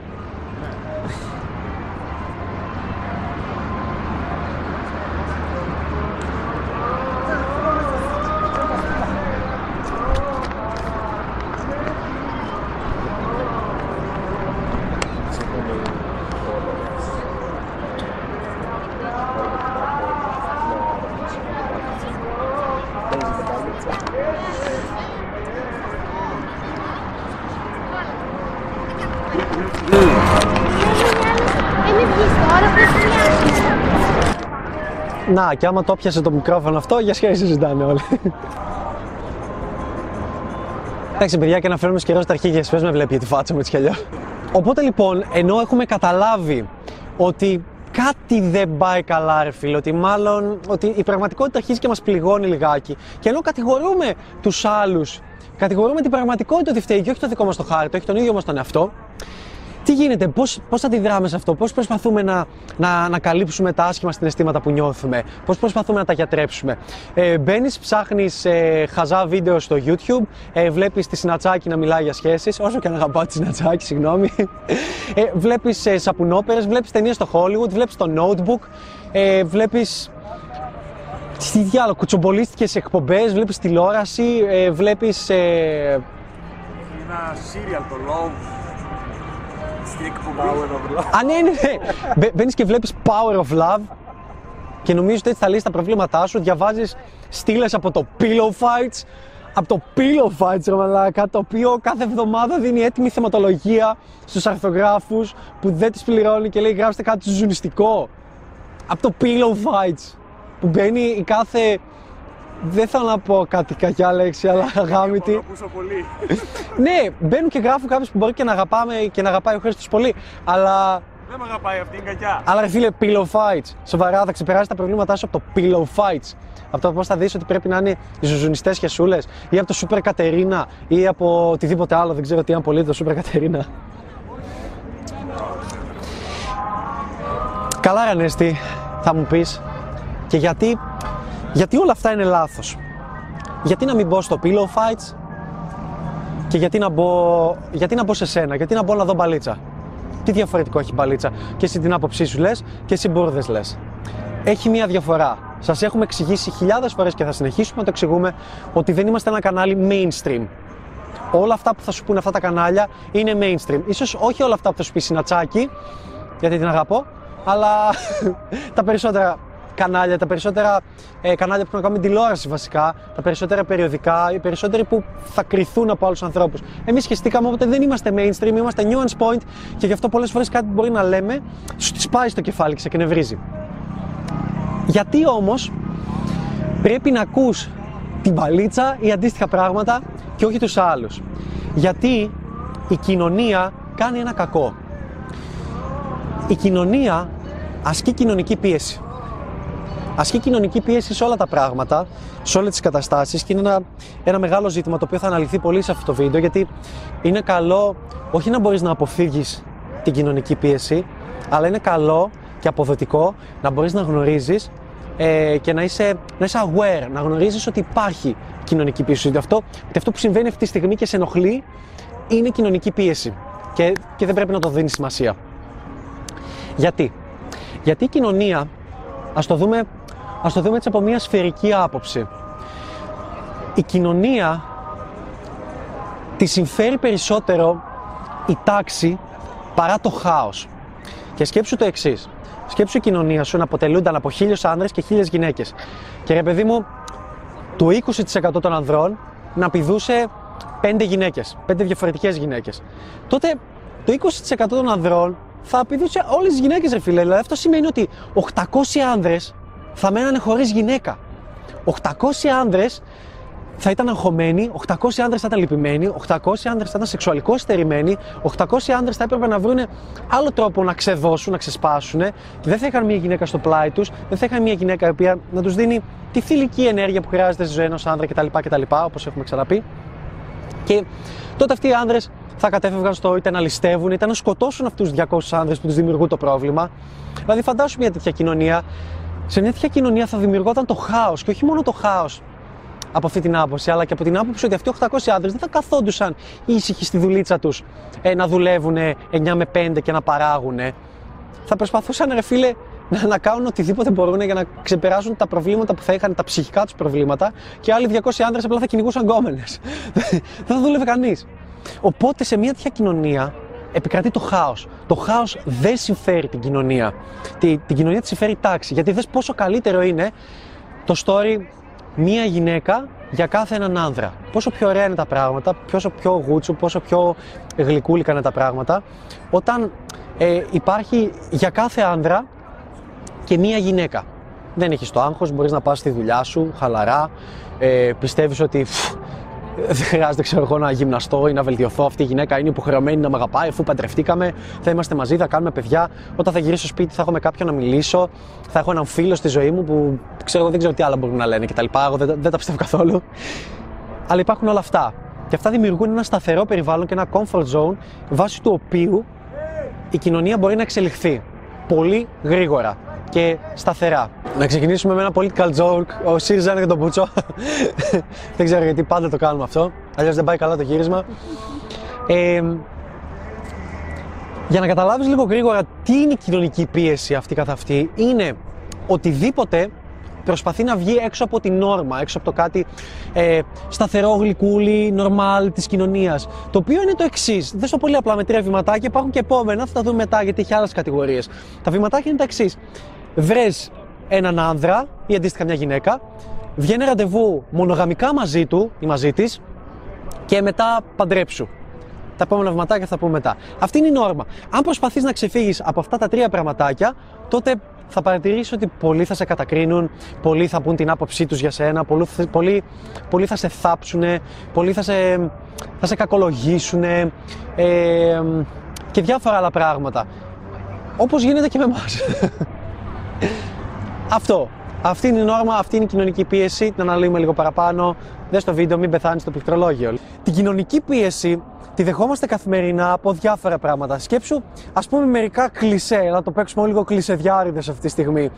Είναι βγεις τώρα, πώς μοιάζει. Να, και άμα το πιάσε το μικρόφωνο αυτό, για σχέση συζητάνε όλοι. Εντάξει, παιδιά, και να φέρουμε καιρό στα αρχίδια, πες με βλέπει για τη φάτσα μου έτσι κι αλλιώς. Οπότε λοιπόν, ενώ έχουμε καταλάβει ότι κάτι δεν πάει καλά, ρε φίλε, ότι μάλλον ότι η πραγματικότητα αρχίζει και μας πληγώνει λιγάκι, και ενώ κατηγορούμε τους άλλους, κατηγορούμε την πραγματικότητα ότι φταίει και όχι το δικό μας το χάρτη, όχι τον ίδιο μας τον εαυτό, τι γίνεται, πώς, πώς αντιδράμε σε αυτό, πώς προσπαθούμε να, να, να καλύψουμε τα άσχημα συναισθήματα που νιώθουμε, πώς προσπαθούμε να τα γιατρέψουμε. Ε, μπαίνεις, ψάχνεις ε, χαζά βίντεο στο YouTube, ε, βλέπεις τη Συνατσάκη να μιλάει για σχέσεις, όσο και αν αγαπάω τη Συνατσάκη, συγγνώμη. Ε, βλέπεις ε, σαπουνόπερες, βλέπεις ταινίες στο Hollywood, βλέπεις το Notebook, ε, βλέπεις τι διάλογο, κουτσομπολίστικες εκπομπές, βλέπεις τηλεόραση, ε, βλέπεις... Ε, Ένα serial το Love. Στην εκπομπή. Power of Love. Α, ναι, ναι, ναι. Μπαίνεις και βλέπεις Power of Love και νομίζεις ότι έτσι θα λύσεις τα προβλήματά σου. Διαβάζεις στήλες από το Pillow Fights. Από το Pillow Fights, ρε μαλάκα, το οποίο κάθε εβδομάδα δίνει έτοιμη θεματολογία στους αρθογράφους που δεν τις πληρώνει και λέει γράψτε κάτι ζουνιστικό. Από το Pillow Fights που μπαίνει η κάθε... Δεν θέλω να πω κάτι κακιά λέξη, αλλά αγάμητη. Το ακούσω πολύ. ναι, μπαίνουν και γράφουν κάποιους που μπορεί και να αγαπάμε και να αγαπάει ο Χρήστος πολύ, αλλά Δεν με αγαπάει αυτή, είναι κακιά. αλλά ρε φίλε, pillow fights. Σοβαρά, θα ξεπεράσει τα προβλήματά σου από το pillow fights. Από το πώς θα δεις ότι πρέπει να είναι οι ζουζουνιστές χεσούλε ή από το Super Κατερίνα ή από οτιδήποτε άλλο. Δεν ξέρω τι είναι πολύ το Super Κατερίνα. Καλά, ρε Ανέστη, θα μου πεις. Και γιατί, γιατί όλα αυτά είναι λάθος. Γιατί να μην μπω στο pillow fights και γιατί να μπω, γιατί να μπω σε σένα, γιατί να μπω να δω μπαλίτσα. Τι διαφορετικό έχει η μπαλίτσα. Και εσύ την άποψή σου λες και εσύ μπουρδες λες. Έχει μία διαφορά. Σας έχουμε εξηγήσει χιλιάδες φορές και θα συνεχίσουμε να το εξηγούμε ότι δεν είμαστε ένα κανάλι mainstream. Όλα αυτά που θα σου πούνε αυτά τα κανάλια είναι mainstream. Ίσως όχι όλα αυτά που θα σου πει Συνατσάκη, γιατί την αγαπώ, αλλά τα περισσότερα κανάλια, τα περισσότερα ε, κανάλια που έχουν να κάνουν με τηλεόραση βασικά, τα περισσότερα περιοδικά, οι περισσότεροι που θα κρυθούν από άλλους ανθρώπους. Εμείς σχεστήκαμε, οπότε δεν είμαστε mainstream, είμαστε nuance point και γι' αυτό πολλές φορές κάτι που μπορεί να λέμε σου τη σπάει στο κεφάλι και σε εκνευρίζει. Γιατί όμως πρέπει να ακούς την παλίτσα ή αντίστοιχα πράγματα και όχι τους άλλους. Γιατί η κοινωνία κάνει ένα κακό. Η κοινωνία ασκεί κοινωνική πίεση. Ασκεί κοινωνική πίεση σε όλα τα πράγματα, σε όλες τις καταστάσεις και είναι ένα, ένα μεγάλο ζήτημα το οποίο θα αναλυθεί πολύ σε αυτό το βίντεο γιατί είναι καλό όχι να μπορείς να αποφύγεις την κοινωνική πίεση, αλλά είναι καλό και αποδοτικό να μπορείς να γνωρίζεις ε, και να είσαι, να είσαι aware, να γνωρίζεις ότι υπάρχει κοινωνική πίεση. Ότι αυτό, ότι αυτό που συμβαίνει αυτή τη στιγμή και σε ενοχλεί είναι κοινωνική πίεση και, και δεν πρέπει να το δίνεις σημασία. Γιατί; Γιατί η κοινωνία, ας το δούμε, ας το δούμε έτσι από μια σφαιρική άποψη. Η κοινωνία τη συμφέρει περισσότερο η τάξη παρά το χάος. Και σκέψου το εξής. Σκέψου η κοινωνία σου να αποτελούνταν από χίλιους άνδρες και χίλιες γυναίκες. Και ρε παιδί μου, το 20% των ανδρών να πηδούσε πέντε γυναίκες, πέντε διαφορετικές γυναίκες. Τότε το 20% των ανδρών θα πηδούσε όλες τις γυναίκες, ρε φίλε. Δηλαδή αυτό σημαίνει ότι 800 άνδρες θα μένανε χωρίς γυναίκα. 800 άνδρες θα ήταν αγχωμένοι, 800 άντρες θα ήταν λυπημένοι, 800 άντρες θα ήταν σεξουαλικώς στερημένοι, 800 άντρες θα έπρεπε να βρουν άλλο τρόπο να ξεδώσουν, να ξεσπάσουν. Δεν θα είχαν μια γυναίκα στο πλάι τους, δεν θα είχαν μια γυναίκα η οποία να τους δίνει τη θηλυκή ενέργεια που χρειάζεται στη ζωή ενός άντρα κτλ. κτλ όπως έχουμε ξαναπεί. Και τότε αυτοί οι άνδρες θα κατέφευγαν στο είτε να ληστεύουν είτε να σκοτώσουν αυτούς τους 200 άνδρες που τους δημιουργούν το πρόβλημα. Δηλαδή, φαντάσου μια τέτοια κοινωνία. Σε μια τέτοια κοινωνία θα δημιουργόταν το χάος και όχι μόνο το χάος από αυτή την άποψη, αλλά και από την άποψη ότι αυτοί οι 800 άνδρες δεν θα καθόντουσαν ήσυχοι στη δουλίτσα τους ε, να δουλεύουν 9 με 5 και να παράγουν. Θα προσπαθούσαν, ρε φίλε, να, να κάνουν οτιδήποτε μπορούν για να ξεπεράσουν τα προβλήματα που θα είχαν, τα ψυχικά τους προβλήματα και άλλοι 200 άνδρες απλά θα κυνηγούσαν γκόμενες. δεν θα δούλευε κανείς. Οπότε σε μια τέτοια κοινωνία επικρατεί το χάος. Το χάος δεν συμφέρει την κοινωνία. Την, την κοινωνία τη συμφέρει τάξη. Γιατί δες πόσο καλύτερο είναι το story μία γυναίκα για κάθε έναν άνδρα. Πόσο πιο ωραία είναι τα πράγματα, πόσο πιο γούτσου, πόσο πιο γλυκούλικα είναι τα πράγματα, όταν ε, υπάρχει για κάθε άνδρα και μία γυναίκα. Δεν έχεις το άγχος, μπορείς να πας στη δουλειά σου, χαλαρά, ε, πιστεύεις ότι δεν χρειάζεται ξέρω εγώ να γυμναστώ ή να βελτιωθώ. Αυτή η γυναίκα είναι υποχρεωμένη να με αγαπάει αφού παντρευτήκαμε. Θα είμαστε μαζί, θα κάνουμε παιδιά. Όταν θα γυρίσω στο σπίτι θα έχω με κάποιον να μιλήσω. Θα έχω έναν φίλο στη ζωή μου που ξέρω, δεν ξέρω τι άλλα μπορούν να λένε κτλ. Εγώ δεν, δεν τα πιστεύω καθόλου. Αλλά υπάρχουν όλα αυτά. Και αυτά δημιουργούν ένα σταθερό περιβάλλον και ένα comfort zone βάσει του οποίου η κοινωνία μπορεί να εξελιχθεί πολύ γρήγορα και σταθερά. Να ξεκινήσουμε με ένα political joke. Ο ΣΥΡΙΖΑ είναι για τον Πούτσο. δεν ξέρω γιατί πάντα το κάνουμε αυτό. Αλλιώς δεν πάει καλά το γύρισμα. Ε, για να καταλάβεις λίγο γρήγορα τι είναι η κοινωνική πίεση αυτή καθ' αυτή, είναι οτιδήποτε προσπαθεί να βγει έξω από την νόρμα, έξω από το κάτι ε, σταθερό, γλυκούλι, νορμάλ της κοινωνίας. Το οποίο είναι το εξής. Δεν στο πολύ απλά με τρία βηματάκια, υπάρχουν και επόμενα, θα τα δούμε μετά γιατί έχει άλλες κατηγορίες. Τα βηματάκια είναι τα εξής βρες έναν άνδρα ή αντίστοιχα μια γυναίκα, βγαίνει ραντεβού μονογαμικά μαζί του ή μαζί της και μετά παντρέψου. Τα επόμενα βηματάκια θα πούμε μετά. Αυτή είναι η νόρμα. Αν προσπαθείς να ξεφύγεις από αυτά τα τρία πραγματάκια, τότε θα παρατηρήσεις ότι πολλοί θα σε κατακρίνουν, πολλοί θα πούν την άποψή τους για σένα, πολλοί, πολλοί, θα σε θάψουν, πολλοί θα σε, θα σε κακολογήσουν ε, και διάφορα άλλα πράγματα. Όπως γίνεται και με εμάς. Αυτό. Αυτή είναι η νόρμα, αυτή είναι η κοινωνική πίεση. Την αναλύουμε λίγο παραπάνω. Δες το βίντεο, μην πεθάνεις στο πληκτρολόγιο. Την κοινωνική πίεση τη δεχόμαστε καθημερινά από διάφορα πράγματα. Σκέψου, ας πούμε, μερικά κλισέ. Να το παίξουμε λίγο κλισεδιάριδες αυτή τη στιγμή.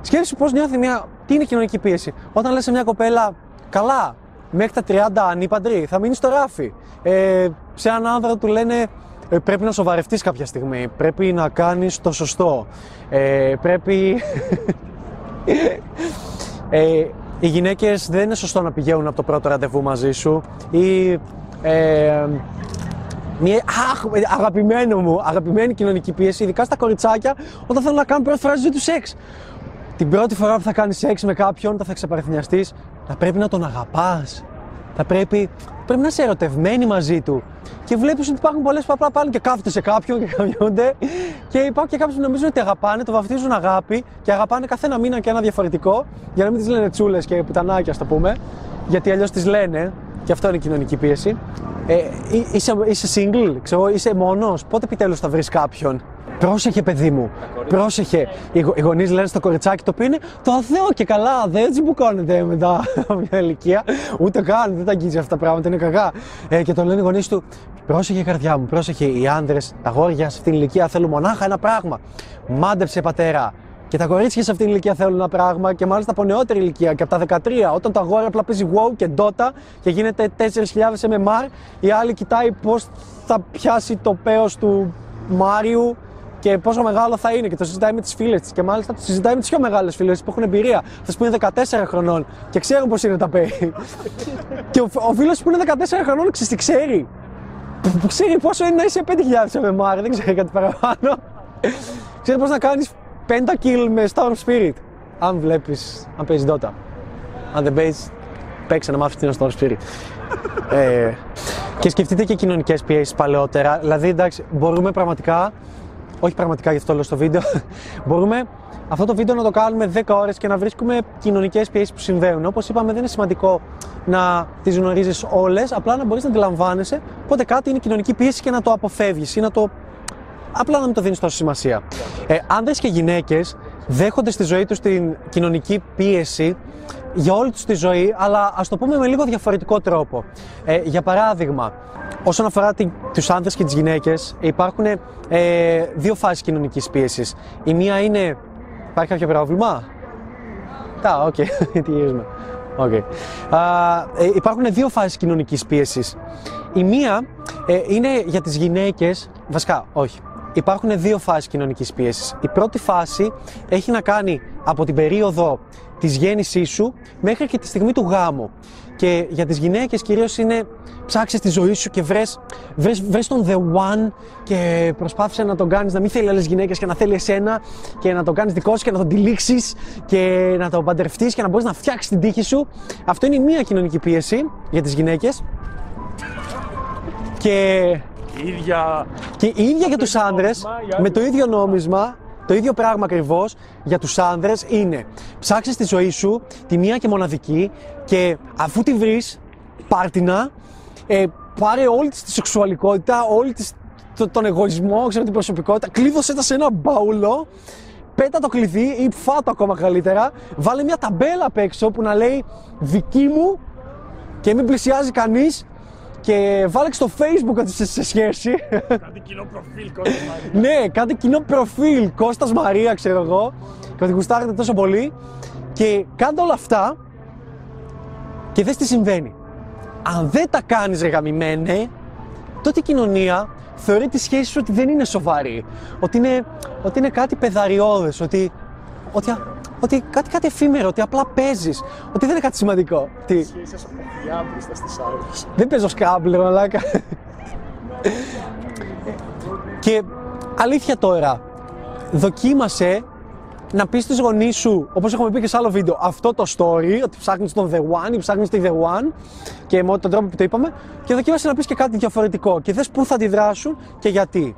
Σκέψου πώς νιώθει μια. Τι είναι κοινωνική πίεση. Όταν λες σε μια κοπέλα, καλά, μέχρι τα 30 ανήπαντρη, θα μείνεις στο ράφι. Ε, σε έναν άνδρα του λένε ε, πρέπει να σοβαρευτείς κάποια στιγμή, πρέπει να κάνεις το σωστό, ε, πρέπει... ε, οι γυναίκες δεν είναι σωστό να πηγαίνουν από το πρώτο ραντεβού μαζί σου ή ε, μια αχ, αγαπημένο μου, αγαπημένη κοινωνική πίεση, ειδικά στα κοριτσάκια, όταν θέλουν να κάνουν πρώτη φορά ζωή τους σεξ. Την πρώτη φορά που θα κάνεις σεξ με κάποιον, όταν θα ξεπαρεθυνιαστεί, θα πρέπει να τον αγαπάς. Θα πρέπει, πρέπει να είσαι ερωτευμένη μαζί του και βλέπεις ότι υπάρχουν πολλές που απλά πάνε και κάθονται σε κάποιον και καμιούνται. Και υπάρχουν και κάποιοι που νομίζουν ότι αγαπάνε, το βαφτίζουν αγάπη και αγαπάνε καθένα μήνα και ένα διαφορετικό, για να μην τις λένε τσούλες και πουτανάκια, ας το πούμε. Γιατί αλλιώς τις λένε, και αυτό είναι η κοινωνική πίεση. Ε, είσαι, είσαι single, ξέρω, είσαι μόνος. Πότε επιτέλους θα βρεις κάποιον; Πρόσεχε, παιδί μου. Πρόσεχε. Οι, οι γονείς λένε στο κοριτσάκι το οποίο είναι το αθέο και καλά. Δεν έτσι που κάνετε μετά από μια ηλικία. Ούτε καν, δεν τα αγγίζει αυτά τα πράγματα, είναι κακά. Ε, και το λένε οι γονείς του. Πρόσεχε, καρδιά μου, πρόσεχε. Οι άντρε, τα γόρια σε αυτήν την ηλικία θέλουν μονάχα ένα πράγμα. Μάντεψε, πατέρα. Και τα κορίτσια σε αυτήν την ηλικία θέλουν ένα πράγμα και μάλιστα από νεότερη ηλικία και από τα 13. Όταν το αγόρι απλά παίζει WoW και Dota και γίνεται 4.000 MMR, η άλλη κοιτάει πώς θα πιάσει το πέος του Μάριου και πόσο μεγάλο θα είναι και το συζητάει με τις φίλες της. Και μάλιστα το συζητάει με τις πιο μεγάλες φίλες που έχουν εμπειρία. Θα σου πούνε 14 χρονών και ξέρουν πώς είναι τα πέη. και ο, ο φίλος που είναι 14 χρονών ξέρει τι ξέρει. Που, ξέρει πόσο είναι να είσαι 5.000 MMR, δεν ξέρει κάτι παραπάνω. ξέρει πώς να κάνεις 5 kill με Storm Spirit. Αν βλέπεις, αν παίζεις Dota. Αν δεν παίζεις, παίξε να μάθεις τι είναι Storm Spirit. ε, και σκεφτείτε και κοινωνικές πιέσεις παλαιότερα. Δηλαδή, εντάξει, μπορούμε πραγματικά όχι πραγματικά γι' αυτό λέω στο βίντεο, μπορούμε αυτό το βίντεο να το κάνουμε 10 ώρες και να βρίσκουμε κοινωνικές πιέσεις που συμβαίνουν. Όπως είπαμε δεν είναι σημαντικό να τις γνωρίζεις όλες, απλά να μπορείς να αντιλαμβάνεσαι πότε κάτι είναι κοινωνική πίεση και να το αποφεύγεις ή να το. απλά να μην το δίνεις τόσο σημασία. Ε, άνδρες και γυναίκες δέχονται στη ζωή τους την κοινωνική πίεση για όλη τους τη ζωή, αλλά ας το πούμε με λίγο διαφορετικό τρόπο. Ε, για παράδειγμα, όσον αφορά την, τους άνδρες και τις γυναίκες, υπάρχουν ε, δύο φάσεις κοινωνικής πίεσης. Η μία είναι, υπάρχει κάποιο πρόβλημα; Τα, οκ, τι γυρίζουμε. Okay. ε, υπάρχουν δύο φάσεις κοινωνικής πίεσης. Η μία ε, είναι για τις γυναίκες, βασικά όχι, υπάρχουν δύο φάσεις κοινωνικής πίεσης. Η πρώτη φάση έχει να κάνει από την περίοδο της γέννησής σου μέχρι και τη στιγμή του γάμου. Και για τις γυναίκες κυρίως είναι ψάξες τη ζωή σου και βρες, βρες, βρες τον the one και προσπάθησε να τον κάνεις να μην θέλει άλλες γυναίκες και να θέλει εσένα και να τον κάνεις δικό σου και να τον τυλίξεις και να τον παντρευτείς και να μπορείς να φτιάξεις την τύχη σου. Αυτό είναι η μία κοινωνική πίεση για τις γυναίκες. Και Η ίδια. και η ίδια για τους άνδρες, με το ίδιο νόμισμα, το ίδιο πράγμα ακριβώς για τους άνδρες είναι ψάξε τη ζωή σου, τη μία και μοναδική και αφού τη βρεις, πάρτινα, ε, πάρε όλη της τη σεξουαλικότητα, όλη της το- τον εγωισμό, ξέρω την προσωπικότητα, κλείδωσέ τα σε ένα μπαούλο, πέτα το κλειδί ή φάτο ακόμα καλύτερα, βάλε μια ταμπέλα απ' έξω που να λέει δική μου και μην πλησιάζει κανείς και βάλε και στο facebook ότι είσαι σε σχέση. Κάτι κοινό προφίλ, Κώστας Μαρίας. ναι, κάντε κοινό προφίλ, Κώστας Μαρία ξέρω εγώ και ότι γουστάρετε τόσο πολύ και κάντε όλα αυτά και δες τι συμβαίνει. Αν δεν τα κάνεις ρε γαμημένε, τότε η κοινωνία θεωρεί τη σχέση σου ότι δεν είναι σοβαρή. Ότι είναι, ότι είναι κάτι πεδαριώδες, ότι, ότι, α- ότι κάτι, κάτι εφήμερο, ότι απλά παίζεις, ότι δεν είναι κάτι σημαντικό. Τι, Σχέσεις από διάβριστα στις άλλες. δεν παίζω σκάμπλ, ρε μαλάκα. και αλήθεια τώρα, δοκίμασε να πεις στους γονείς σου, όπως έχουμε πει και σε άλλο βίντεο, αυτό το story, ότι ψάχνεις τον The One ή ψάχνεις τη The One και με τον τρόπο που το είπαμε και δοκίμασε να πεις και κάτι διαφορετικό και δες πού θα αντιδράσουν και γιατί.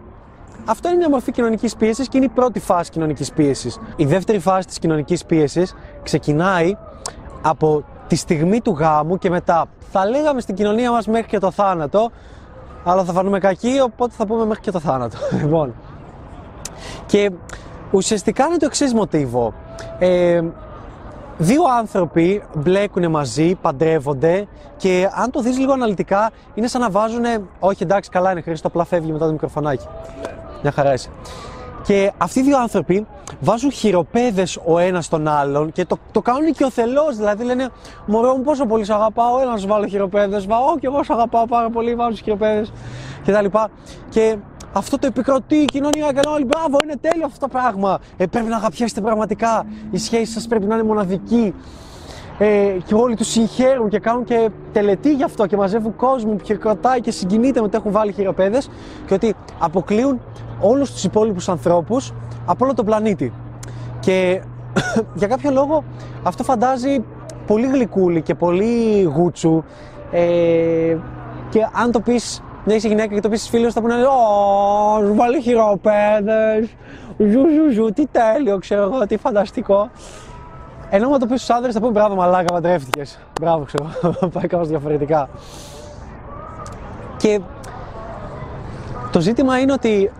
Αυτό είναι μια μορφή κοινωνικής πίεσης και είναι η πρώτη φάση κοινωνικής πίεσης. Η δεύτερη φάση της κοινωνικής πίεσης ξεκινάει από τη στιγμή του γάμου και μετά. Θα λέγαμε στην κοινωνία μας μέχρι και το θάνατο, αλλά θα φανούμε κακοί, οπότε θα πούμε μέχρι και το θάνατο. Λοιπόν. Και ουσιαστικά είναι το εξής μοτίβο. Ε, δύο άνθρωποι μπλέκουν μαζί, παντρεύονται και αν το δεις λίγο αναλυτικά είναι σαν να βάζουν όχι εντάξει καλά είναι Χρήστο απλά φεύγει μετά το μικροφωνάκι μια χαρά είσαι και αυτοί οι δύο άνθρωποι βάζουν χειροπέδες ο ένας τον άλλον και το, το κάνουν και ο θελός, δηλαδή λένε μωρό μου πόσο πολύ σε αγαπάω, έλα να σου βάλω χειροπέδες, βαώ και εγώ σε αγαπάω πάρα πολύ, βάζω τις χειροπέδες και τα λοιπά. Και αυτό το επικροτεί η κοινωνία και όλοι μπράβο, είναι τέλειο αυτό το πράγμα. Ε, πρέπει να αγαπιέστε πραγματικά. Η σχέση σας πρέπει να είναι μοναδική. Ε, και όλοι τους συγχαίρουν και κάνουν και τελετή γι' αυτό και μαζεύουν κόσμο που χειροκροτάει και συγκινείται με το έχουν βάλει χειροπέδες και ότι αποκλείουν όλους τους υπόλοιπους ανθρώπους από όλο τον πλανήτη. Και για κάποιο λόγο αυτό φαντάζει πολύ γλυκούλη και πολύ γούτσου ε, και αν το πεις μια είσαι γυναίκα και το πεις στις φίλες θα πούνε «Ω, σου βάλει χειροπέδες, ζου ζου ζου, τι τέλειο ξέρω εγώ, τι φανταστικό». Ενώ με το πεις στους άντρε θα πούμε μπράβο, μαλάκα, παντρεύτηκες. Μπράβο, ξέρω. Πάει κάπως διαφορετικά. Και το ζήτημα είναι ότι.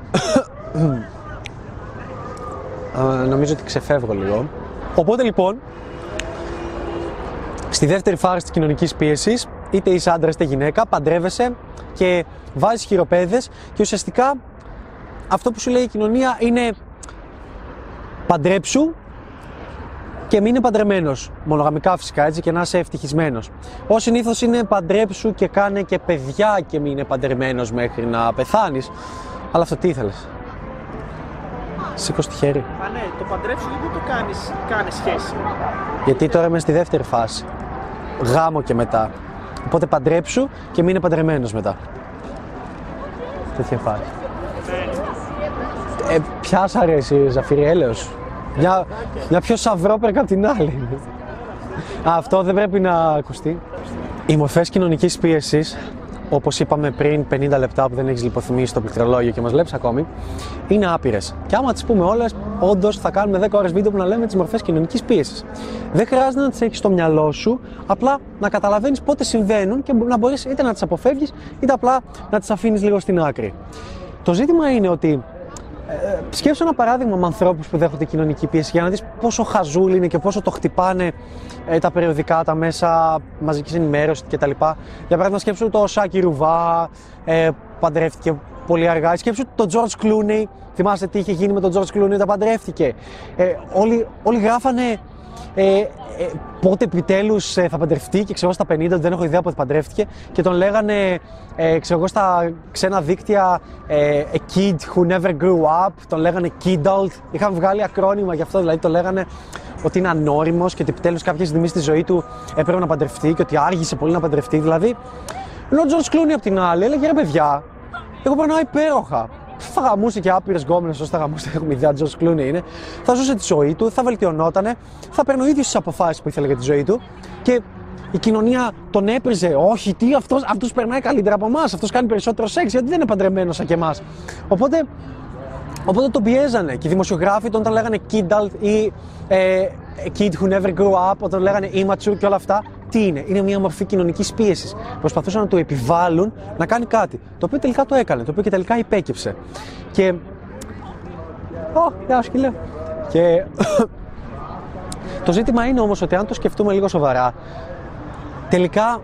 Α, νομίζω ότι ξεφεύγω λίγο. Οπότε λοιπόν, στη δεύτερη φάση της κοινωνικής πίεσης, είτε είσαι άντρας είτε γυναίκα, παντρεύεσαι και βάζεις χειροπέδες και ουσιαστικά αυτό που σου λέει η κοινωνία είναι παντρέψου και μην είναι παντρεμένος. Μονογαμικά φυσικά έτσι και να είσαι ευτυχισμένος. Ω συνήθως είναι παντρέψου και κάνε και παιδιά και μην είναι παντρεμένος μέχρι να πεθάνεις. Αλλά αυτό τι ήθελες; Σήκω στη χέρι. Α, ναι, το παντρέψου ή δεν το κάνεις, κάνεις σχέση. Γιατί τώρα είμαι στη δεύτερη φάση. Γάμο και μετά. Οπότε παντρέψου και μην είναι παντρεμένος μετά. Τέτοια φάση. Ε, ποια σ' αρέσει, Ζαφύρι, έλεος. Μια, μια πιο σαυρόπερκα από την άλλη. Α, αυτό δεν πρέπει να ακουστεί. Οι μορφές κοινωνικής πίεσης όπως είπαμε πριν 50 λεπτά που δεν έχεις λιποθυμίσει το πληκτρολόγιο και μας βλέπεις ακόμη, είναι άπειρες. Και άμα τις πούμε όλες, όντως θα κάνουμε 10 ώρες βίντεο που να λέμε τις μορφές κοινωνικής πίεσης. Δεν χρειάζεται να τις έχεις στο μυαλό σου, απλά να καταλαβαίνεις πότε συμβαίνουν και να μπορείς είτε να τις αποφεύγεις, είτε απλά να τις αφήνεις λίγο στην άκρη. Το ζήτημα είναι ότι ε, σκέψου ένα παράδειγμα με ανθρώπους που δέχονται κοινωνική πίεση για να δεις πόσο χαζούλη είναι και πόσο το χτυπάνε ε, τα περιοδικά, τα μέσα μαζικής ενημέρωσης κτλ. Για παράδειγμα, σκέψου το Σάκη Ρουβά, ε, παντρεύτηκε πολύ αργά. Σκέψου τον George Clooney. Θυμάστε τι είχε γίνει με τον George Clooney όταν παντρεύτηκε. Ε, όλοι, όλοι γράφανε ε, ε, πότε επιτέλους ε, θα παντρευτεί και ξέρω στα 50, δεν έχω ιδέα πότε παντρεύτηκε. Και τον λέγανε ε, ξέρω εγώ στα ξένα δίκτυα ε, A kid who never grew up, τον λέγανε kidult, είχαν βγάλει ακρώνυμο γι' αυτό δηλαδή το λέγανε ότι είναι ανώριμος και ότι επιτέλους κάποια στιγμή στη ζωή του έπρεπε να παντρευτεί και ότι άργησε πολύ να παντρευτεί. Δηλαδή, ενώ ο Τζορτζ Κλούνι απ' την άλλη έλεγε ρε παιδιά, εγώ περνάω υπέροχα θα γαμούσε και άπειρες γκόμενες όσο θα γαμούσε. Έχουμε ιδέα, Τζορτζ Κλούνι είναι. Θα ζούσε τη ζωή του, θα βελτιωνότανε, θα παίρνει ο ίδιος τις αποφάσεις που ήθελε για τη ζωή του και η κοινωνία τον έπριζε. Όχι, τι, αυτός αυτός περνάει καλύτερα από εμάς. Αυτός κάνει περισσότερο σεξ γιατί δεν είναι παντρεμένος σαν και εμάς. Οπότε, οπότε τον πιέζανε και οι δημοσιογράφοι τον τα λέγανε kid ή ε, kid who never grew up, όταν λέγανε immature και όλα αυτά τι είναι, είναι μια μορφή κοινωνικής πίεσης. Προσπαθούσαν να του επιβάλλουν να κάνει κάτι. Το οποίο τελικά το έκανε, το οποίο και τελικά υπέκυψε. Και. Ω, γεια σου, Και. το ζήτημα είναι όμως ότι αν το σκεφτούμε λίγο σοβαρά, τελικά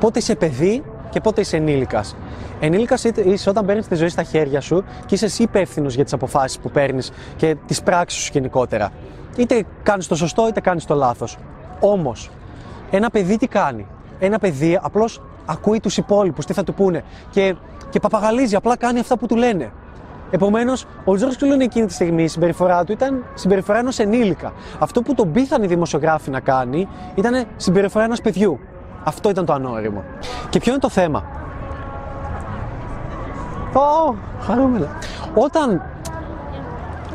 πότε είσαι παιδί και πότε είσαι ενήλικας. Ενήλικας είσαι όταν παίρνεις τη ζωή στα χέρια σου και είσαι εσύ υπεύθυνος για τις αποφάσεις που παίρνεις και τις πράξεις σου γενικότερα. Είτε κάνεις το σωστό είτε κάνεις το λάθος. Όμως, ένα παιδί τι κάνει; Ένα παιδί απλώς ακούει τους υπόλοιπους, τι θα του πούνε. Και, και παπαγαλίζει, απλά κάνει αυτά που του λένε. Επομένως, ο Τζόρτζ Κλούνι εκείνη τη στιγμή η συμπεριφορά του ήταν συμπεριφορά ενός ενήλικα. Αυτό που τον πείθαν οι δημοσιογράφοι να κάνει ήταν συμπεριφορά ενός παιδιού. Αυτό ήταν το ανώριμο. Και ποιο είναι το θέμα; Ω, χαρούμενα. Όταν,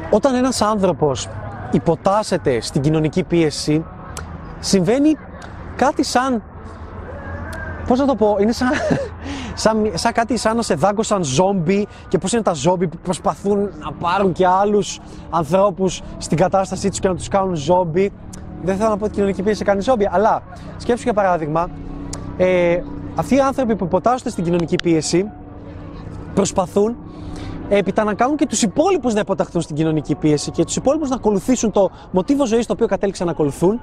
όταν ένας άνθρωπος υποτάσσεται στην κοινωνική πίεση, συμβαίνει κάτι σαν. Πώς να το πω, είναι σαν, σαν, σαν κάτι σαν να σε δάγκωσαν ζόμπι και πώς είναι τα ζόμπι που προσπαθούν να πάρουν και άλλους ανθρώπους στην κατάστασή τους και να τους κάνουν ζόμπι. Δεν θέλω να πω ότι η κοινωνική πίεση κάνει ζόμπι, αλλά σκέψου για παράδειγμα, ε, αυτοί οι άνθρωποι που υποτάσσονται στην κοινωνική πίεση προσπαθούν έπειτα να κάνουν και τους υπόλοιπους να υποταχθούν στην κοινωνική πίεση και τους υπόλοιπους να ακολουθήσουν το μοτίβο ζωής το οποίο κατέληξαν να ακολουθούν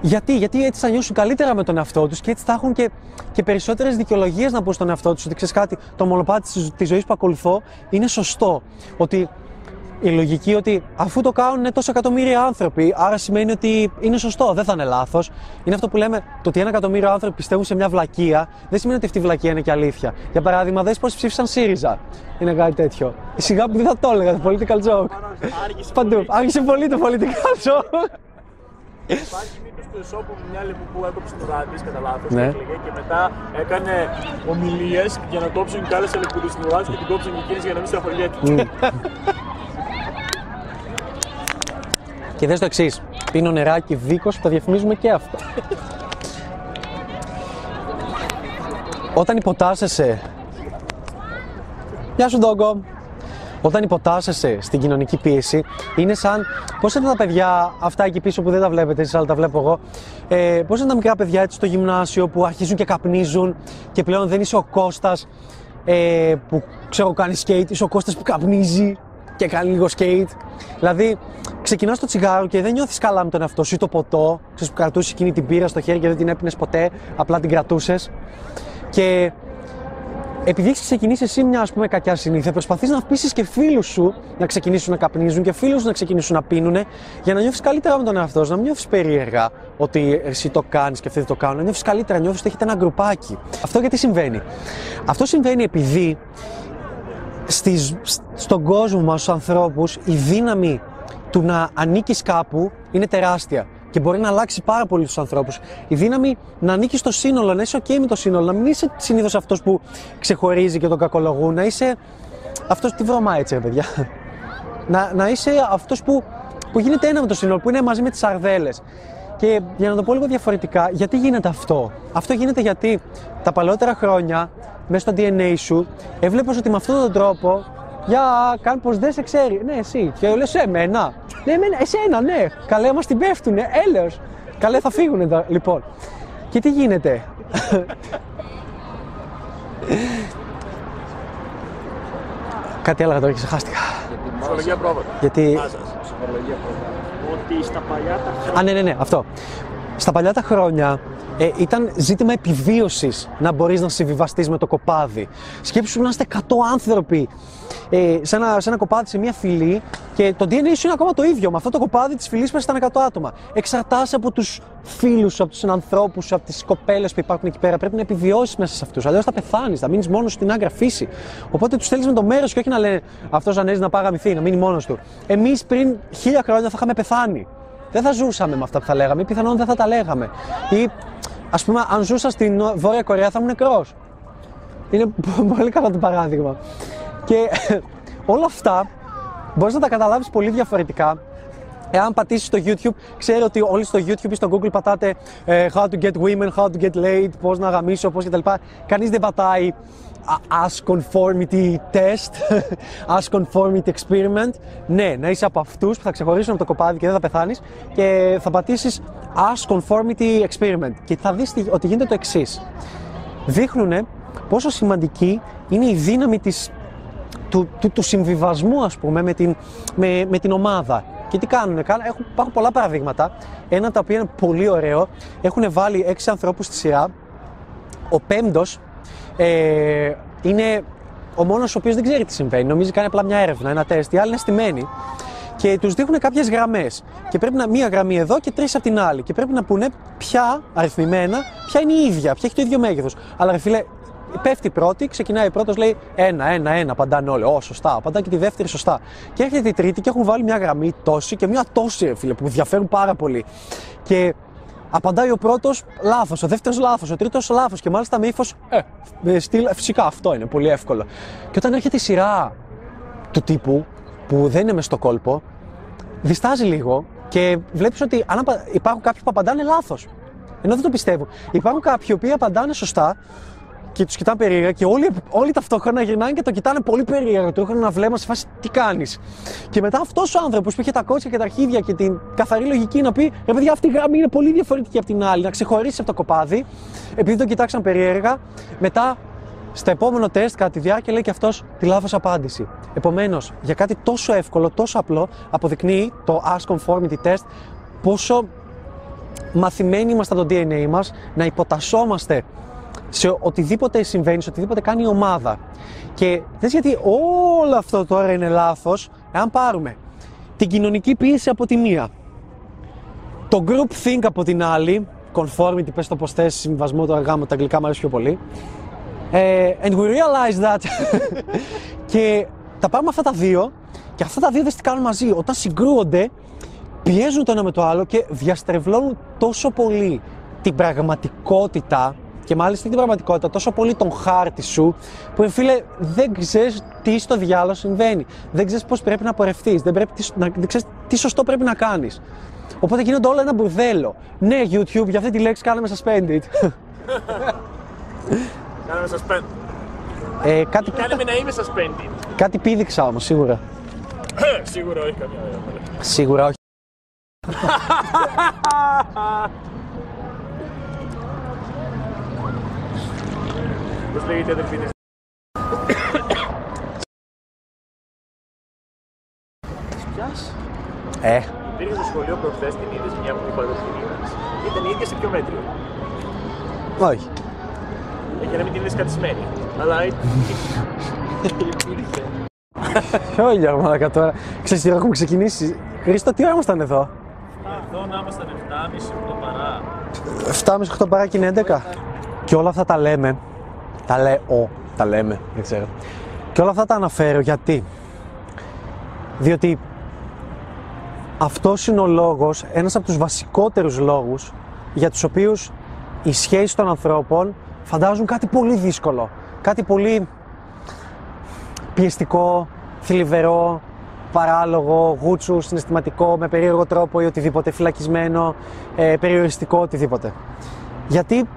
γιατί, γιατί έτσι θα νιώσουν καλύτερα με τον εαυτό του και έτσι θα έχουν και, και περισσότερε δικαιολογίε να πούν στον εαυτό του ότι ξέρει κάτι, το μονοπάτι τη ζωή που ακολουθώ είναι σωστό. Ότι η λογική ότι αφού το κάνουν τόσο εκατομμύρια άνθρωποι, άρα σημαίνει ότι είναι σωστό, δεν θα είναι λάθο. Είναι αυτό που λέμε, το ότι ένα εκατομμύριο άνθρωποι πιστεύουν σε μια βλακεία, δεν σημαίνει ότι αυτή η βλακεία είναι και αλήθεια. Για παράδειγμα, δε πώ ψήφισαν ΣΥΡΙΖΑ. Είναι κάτι τέτοιο. Σιγά που δεν θα το έλεγα, το political joke. Παντού. Άργησε πολύ το political joke. Υπάρχει μήπως του Εσώπου μια λεμού που έκοψε το δάντη κατά λάθος Ναι. και μετά έκανε ομιλίες για να κόψουν και άλλες αλεπούδε στην ουρά και την κόψουν και εκείνες για να μην στραφωριέται. Και δες το εξής. Πίνω νεράκι δίκος που τα διαφημίζουμε και αυτό. Όταν υποτάσσεσαι. Γεια σου, Ντόγκο. Όταν υποτάσσεσαι στην κοινωνική πίεση, είναι σαν. Πώς είναι τα παιδιά, αυτά εκεί πίσω που δεν τα βλέπετε εσείς, αλλά τα βλέπω εγώ. Ε, Πώς είναι τα μικρά παιδιά έτσι στο γυμνάσιο που αρχίζουν και καπνίζουν και πλέον δεν είσαι ο Κώστας ε, που ξέρω κάνει skate, είσαι ο Κώστας που καπνίζει και κάνει λίγο skate. Δηλαδή, ξεκινάς το τσιγάρο και δεν νιώθεις καλά με τον εαυτό σου ή το ποτό. Ξέρεις που κρατούσες εκείνη την πύρα στο χέρι και δεν την έπινες ποτέ, απλά την κρατούσες. Και επειδή έχεις ξεκινήσει εσύ μια ας πούμε, κακιά συνήθεια, προσπαθείς να πείσεις και φίλους σου να ξεκινήσουν να καπνίζουν και φίλους να ξεκινήσουν να πίνουν για να νιώθεις καλύτερα με τον εαυτό σου, να μην νιώθεις περίεργα ότι εσύ το κάνεις και αυτοί δεν το κάνουν. Να νιώθεις καλύτερα, νιώθεις ότι έχετε ένα γκρουπάκι. Αυτό γιατί συμβαίνει; Αυτό συμβαίνει επειδή στις, στον κόσμο μας, στους ανθρώπους, η δύναμη του να ανήκεις κάπου είναι τεράστια και μπορεί να αλλάξει πάρα πολύ τους ανθρώπους. Η δύναμη να ανήκει στο σύνολο, να είσαι ok με το σύνολο, να μην είσαι συνήθως αυτός που ξεχωρίζει και τον κακολογούν, να είσαι αυτός, τι βρωμά έτσι ρε παιδιά, να, να είσαι αυτός που, που γίνεται ένα με το σύνολο, που είναι μαζί με τις αρδέλες. Και για να το πω λίγο διαφορετικά, γιατί γίνεται αυτό; Αυτό γίνεται γιατί τα παλαιότερα χρόνια, μέσα στο DNA σου, έβλεπες ότι με αυτόν τον τρόπο, για καν πως δεν σε ξέρει. Ναι, εσύ. Και λες εμένα. Ναι, εμένα, εσένα, ναι. Καλέ, μας την πέφτουνε. Έλεος. Καλέ, θα φύγουν εδώ. Λοιπόν. Και τι γίνεται. Κάτι έλεγα τώρα και ξεχάστηκα. Ψυχολογία πρόβατα. Γιατί Ψυχολογία πρόβατα. Ότι στα παλιά τα χρόνια. Α, ναι, ναι, ναι, αυτό. Στα παλιά τα χρόνια ε, ήταν ζήτημα επιβίωσης να μπορείς να συμβιβαστείς με το κοπάδι. Σκέψου να είστε 100 άνθρωποι ε, σε, ένα, σε ένα κοπάδι, σε μια φυλή και το DNA σου είναι ακόμα το ίδιο. Με αυτό το κοπάδι της φυλής πες ήταν 100 άτομα. Εξαρτάσαι από τους φίλους σου, από τους συνανθρώπου σου, από τις κοπέλες που υπάρχουν εκεί πέρα. Πρέπει να επιβιώσεις μέσα σε αυτούς. Αλλιώς θα πεθάνεις, θα μείνεις μόνος στην άγκρα φύση. Οπότε τους στέλνεις με το μέρος και όχι να λένε αυτός ανέζει να πάει γαμηθεί, να μείνει μόνος του. Εμείς πριν χίλια χρόνια θα είχαμε πεθάνει. Δεν θα ζούσαμε με αυτά που θα λέγαμε ή πιθανόν δεν θα τα λέγαμε. Ή ας πούμε, αν ζούσα στην Βόρεια Κορέα θα ήμουν νεκρός. Είναι πολύ καλό το παράδειγμα. Και όλα αυτά μπορείς να τα καταλάβεις πολύ διαφορετικά. Εάν πατήσεις στο YouTube, ξέρω ότι όλοι στο YouTube ή στο Google πατάτε ε, how to get women, how to get laid, πώς να γαμίσω, πώς κτλ. Κανείς δεν πατάει α- Ask conformity test, Ask conformity experiment. Ναι, να είσαι από αυτούς που θα ξεχωρίσουν από το κοπάδι και δεν θα πεθάνεις και θα πατήσεις Ask conformity experiment και θα δεις ότι γίνεται το εξής. Δείχνουν πόσο σημαντική είναι η δύναμη της του, του, του συμβιβασμού, ας πούμε, με την, με, με την ομάδα. Και τι κάνουν, κάνουν έχουν, υπάρχουν πολλά παραδείγματα. Ένα από τα οποία είναι πολύ ωραίο. Έχουν βάλει έξι ανθρώπους στη σειρά. Ο πέμπτος ε, είναι ο μόνος ο οποίος δεν ξέρει τι συμβαίνει. Νομίζει κάνει απλά μια έρευνα, ένα τεστ. Οι άλλοι είναι στημένοι. Και τους δείχνουν κάποιες γραμμές. Και πρέπει να μία γραμμή εδώ και τρεις από την άλλη. Και πρέπει να πούνε ποια αριθμημένα, ποια είναι η ίδια, ποια έχει το ίδιο μέγεθος. Αλλά ρε φίλε, πέφτει η πρώτη, ξεκινάει η πρώτος, λέει ένα, ένα, ένα, απαντάνε όλοι. Ω, σωστά. Απαντά και τη δεύτερη, σωστά. Και έρχεται η τρίτη και έχουν βάλει μια γραμμή τόση και μια τόση, ρε φίλε, που διαφέρουν πάρα πολύ. Και απαντάει ο πρώτος λάθος, ο δεύτερος λάθος, ο τρίτος λάθος. Και μάλιστα με ύφος, ε, με στυλ, ε, φυσικά αυτό είναι πολύ εύκολο. Και όταν έρχεται η σειρά του τύπου, που δεν είναι μες στο κόλπο, διστάζει λίγο και βλέπεις ότι αν απα- υπάρχουν κάποιοι που απαντάνε λάθος. Ενώ δεν το πιστεύω. Υπάρχουν κάποιοι οι οποίοι απαντάνε σωστά και τους κοιτάνε περίεργα και όλοι, όλοι ταυτόχρονα γυρνάνε και το κοιτάνε πολύ περίεργα. Του έχουν ένα βλέμμα σε φάση τι κάνεις; Και μετά αυτός ο άνθρωπος που είχε τα κότσια και τα αρχίδια και την καθαρή λογική να πει: Ρε παιδιά, αυτή η γραμμή είναι πολύ διαφορετική από την άλλη, να ξεχωρίσει από το κοπάδι, επειδή τον κοιτάξαν περίεργα, μετά στο επόμενο τεστ, κατά τη διάρκεια, λέει και αυτός τη λάθος απάντηση. Επομένως, για κάτι τόσο εύκολο, τόσο απλό, αποδεικνύει το Ask Conformity Test πόσο μαθημένοι είμαστε από το DNA μας να υποτασσόμαστε σε οτιδήποτε συμβαίνει, σε οτιδήποτε κάνει η ομάδα. Και δες γιατί όλο αυτό τώρα είναι λάθος, εάν πάρουμε την κοινωνική πίεση από τη μία, το group think από την άλλη, conformity, πες το πως θες, συμβασμό, το αργά τα αγγλικά μου αρέσει πιο πολύ, ε, and we realize that. και τα πάμε αυτά τα δύο και αυτά τα δύο δεν τι κάνουν μαζί. Όταν συγκρούονται, πιέζουν το ένα με το άλλο και διαστρεβλώνουν τόσο πολύ την πραγματικότητα και μάλιστα την πραγματικότητα, τόσο πολύ τον χάρτη σου, που φίλε δεν ξέρεις τι στο διάλογο συμβαίνει. Δεν ξέρεις πώς πρέπει να πορευτείς. Δεν, πρέπει, τι- να- δεν ξέρεις τι σωστό πρέπει να κάνεις. Οπότε γίνονται όλα ένα μπουρδέλο. Ναι, YouTube, για αυτή τη λέξη κάναμε suspended. Κάναμε suspend. ε, κάτι, Κάνε να είμαι suspended. κάτι πήδηξα όμως, σίγουρα. Σίγουρα όχι καμιά ωραία. Σίγουρα όχι. Πώς λέγεται η αδερφή της. Πιάσει. Ε, Υπήρχε στο σχολείο προχθές την είδες μια που είπα αδερφή της. Ήταν η ίδια σε ποιο μέτριο. όχι. Ε, Για να μην την είδες κατισμένη. Αλλά Υπήρχε. Ποιο Γιώργο μαλάκα τώρα. Ξέρεις τι ώρα έχουμε ξεκινήσει. Χρήστο, τι ώρα ήμασταν εδώ; Εδώ να ήμασταν 7.30 το παρά. 7.30-8 παρά και είναι 11. Και όλα αυτά τα λέμε. Τα λέω. Τα λέμε, δεν ξέρω. Και όλα αυτά τα αναφέρω γιατί. Διότι αυτός είναι ο λόγος, ένας από τους βασικότερους λόγους για τους οποίους οι σχέσεις των ανθρώπων φαντάζουν κάτι πολύ δύσκολο. Κάτι πολύ πιεστικό, θλιβερό, παράλογο, γούτσου, συναισθηματικό, με περίεργο τρόπο ή οτιδήποτε, φυλακισμένο, ε, περιοριστικό, οτιδήποτε. Γιατί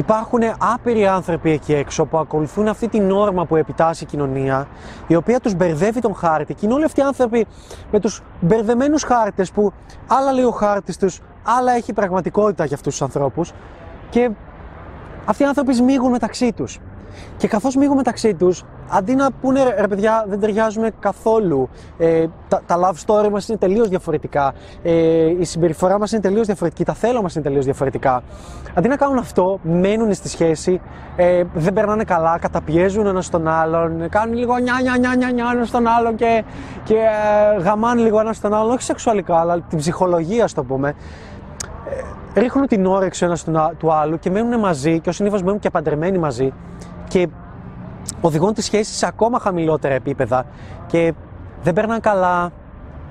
υπάρχουν άπειροι άνθρωποι εκεί έξω που ακολουθούν αυτή τη νόρμα που επιτάσσει η κοινωνία, η οποία τους μπερδεύει τον χάρτη. Και είναι όλοι αυτοί οι άνθρωποι με τους μπερδεμένους χάρτες που άλλα λέει ο χάρτης τους, άλλα έχει πραγματικότητα για αυτούς τους ανθρώπους. Και αυτοί οι άνθρωποι σμίγουν μεταξύ τους. Και καθώς μίγουν μεταξύ τους, αντί να πούνε ρε παιδιά δεν ταιριάζουμε καθόλου, ε, τα, τα love story μας είναι τελείως διαφορετικά, ε, η συμπεριφορά μας είναι τελείως διαφορετική, τα θέλω μας είναι τελείως διαφορετικά. Αντί να κάνουν αυτό, μένουν στη σχέση, ε, δεν περνάνε καλά, καταπιέζουν ένας τον άλλον, κάνουν λίγο νιά νιά νιά νιά, νιά ένας στον άλλον και, και ε, γαμάνε λίγο ένας στον άλλον, όχι σεξουαλικά, αλλά την ψυχολογία, ας το πούμε. Ρίχνουν την όρεξη ο ένα του, του άλλου και μένουν μαζί και ω συνήθως μένουν και παντρεμένοι μαζί και οδηγούν τις σχέσεις σε ακόμα χαμηλότερα επίπεδα και δεν περνάνε καλά,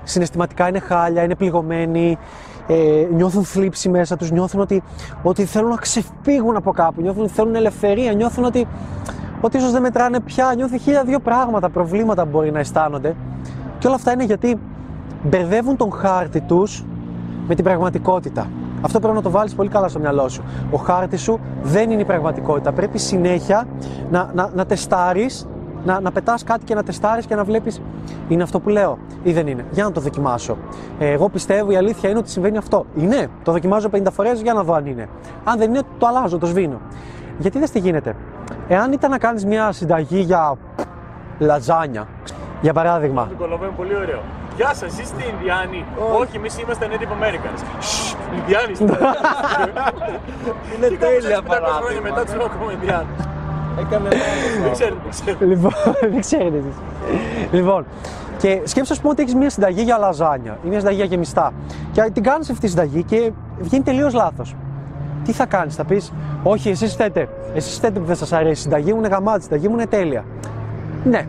συναισθηματικά είναι χάλια, είναι πληγωμένοι, ε, νιώθουν θλίψη μέσα τους, νιώθουν ότι, ότι θέλουν να ξεφύγουν από κάπου, νιώθουν ότι θέλουν ελευθερία, νιώθουν ότι, ότι ίσως δεν μετράνε πια, νιώθουν χίλια δύο πράγματα, προβλήματα που μπορεί να αισθάνονται και όλα αυτά είναι γιατί μπερδεύουν τον χάρτη τους με την πραγματικότητα. Αυτό πρέπει να το βάλεις πολύ καλά στο μυαλό σου. Ο χάρτης σου δεν είναι η πραγματικότητα. Πρέπει συνέχεια να, να, να τεστάρεις, να, να πετάς κάτι και να τεστάρεις και να βλέπεις είναι αυτό που λέω ή δεν είναι. Για να το δοκιμάσω. Ε, εγώ πιστεύω η αλήθεια είναι ότι συμβαίνει αυτό. Είναι. Το δοκιμάζω 50 φορές για να δω αν είναι. Αν δεν είναι, το αλλάζω, το σβήνω. Γιατί δεν τι γίνεται. Εάν ήταν να κάνεις μια συνταγή για λαζάνια, για παράδειγμα. Το πολύ ωραίο. Γεια σας, είστε Ινδιάνοι. Όχι, εμείς είμαστε Native Americans. Ινδιάνοι είστε. Είναι τέλεια παράδειγμα. χρόνια μετά τους ακόμα Ινδιάνου. Έκανε Δεν ξέρετε, δεν ξέρετε. Λοιπόν, δεν ξέρετε εσείς. Λοιπόν, και σκέψτε, ας πούμε, ότι έχεις μια συνταγή για λαζάνια ή μια συνταγή για γεμιστά. Και την κάνεις αυτή τη συνταγή και βγαίνει τελείως λάθος. Τι θα κάνεις, θα πεις, Όχι, εσείς φταίτε. Εσείς φταίτε που δεν σας αρέσει. Η συνταγή μου είναι γαμάτη, η συνταγή μου είναι τέλεια. Ναι,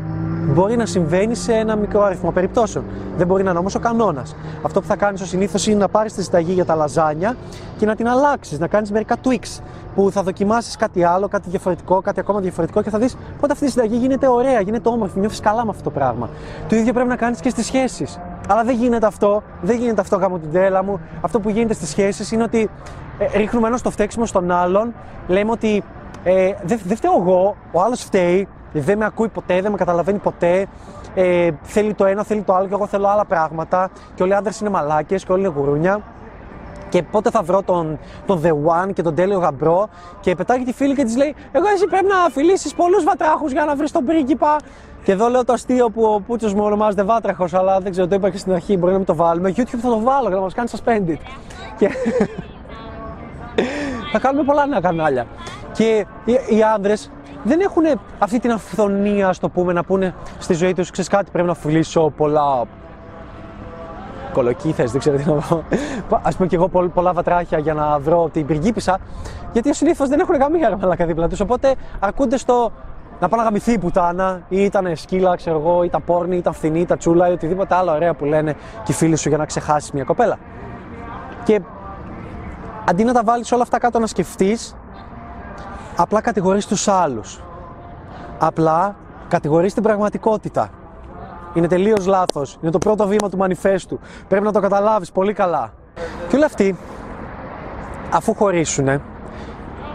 μπορεί να συμβαίνει σε ένα μικρό αριθμό περιπτώσεων. Δεν μπορεί να είναι όμως ο κανόνας. Αυτό που θα κάνεις ως συνήθως είναι να πάρεις τη συνταγή για τα λαζάνια και να την αλλάξεις, να κάνεις μερικά tweaks. Που θα δοκιμάσεις κάτι άλλο, κάτι διαφορετικό, κάτι ακόμα διαφορετικό και θα δεις πότε αυτή η συνταγή γίνεται ωραία, γίνεται όμορφη, νιώθεις καλά με αυτό το πράγμα. Το ίδιο πρέπει να κάνεις και στις σχέσεις. Αλλά δεν γίνεται αυτό, δεν γίνεται αυτό γάμο την τρέλα μου. Αυτό που γίνεται στις σχέσεις είναι ότι ε, ρίχνουμε ένα το φταίξιμο στον άλλον, λέμε ότι ε, δεν δε φταίω εγώ, ο άλλος φταίει, δεν με ακούει ποτέ, δεν με καταλαβαίνει ποτέ. Ε, θέλει το ένα, θέλει το άλλο και εγώ θέλω άλλα πράγματα. Και όλοι οι άντρε είναι μαλάκες και όλοι είναι γουρούνια. Και πότε θα βρω τον, τον The One και τον τέλειο γαμπρό. Και πετάει τη φίλη και της λέει: Εγώ εσύ πρέπει να φιλήσεις πολλούς βατράχους για να βρεις τον πρίγκιπα. Και εδώ λέω το αστείο που ο Πούτσος μου ονομάζεται Βάτραχος, αλλά δεν ξέρω, το είπα και στην αρχή. Μπορεί να μην το βάλουμε. YouTube θα το βάλω για να μας κάνεις suspended. Και... θα κάνουμε πολλά νέα κανάλια. Και οι, οι άντρε δεν έχουν αυτή την αυθονία, στο πούμε, να πούνε στη ζωή τους: Ξέρεις κάτι, πρέπει να φιλήσω πολλά. Κολοκύθες, δεν ξέρω τι να πω. Α πούμε και εγώ πολλά βατράχια για να βρω την πυργίπισσα. Γιατί συνήθως δεν έχουν καμία μαλακά δίπλα τους. Οπότε αρκούνται στο να πάνε να γαμηθεί η πουτάνα, ή ήταν σκύλα, ξέρω εγώ, ή τα πόρνη, ή τα φθηνή, ή τα τσούλα, ή οτιδήποτε άλλο ωραία που λένε και οι φίλοι σου για να ξεχάσεις μια κοπέλα. Και αντί να τα βάλεις όλα αυτά κάτω να σκεφτείς, απλά κατηγορείς τους άλλους. Απλά κατηγορείς την πραγματικότητα. Είναι τελείως λάθος. Είναι το πρώτο βήμα του μανιφέστου. Πρέπει να το καταλάβεις πολύ καλά. Και όλοι αυτοί, αφού χωρίσουνε,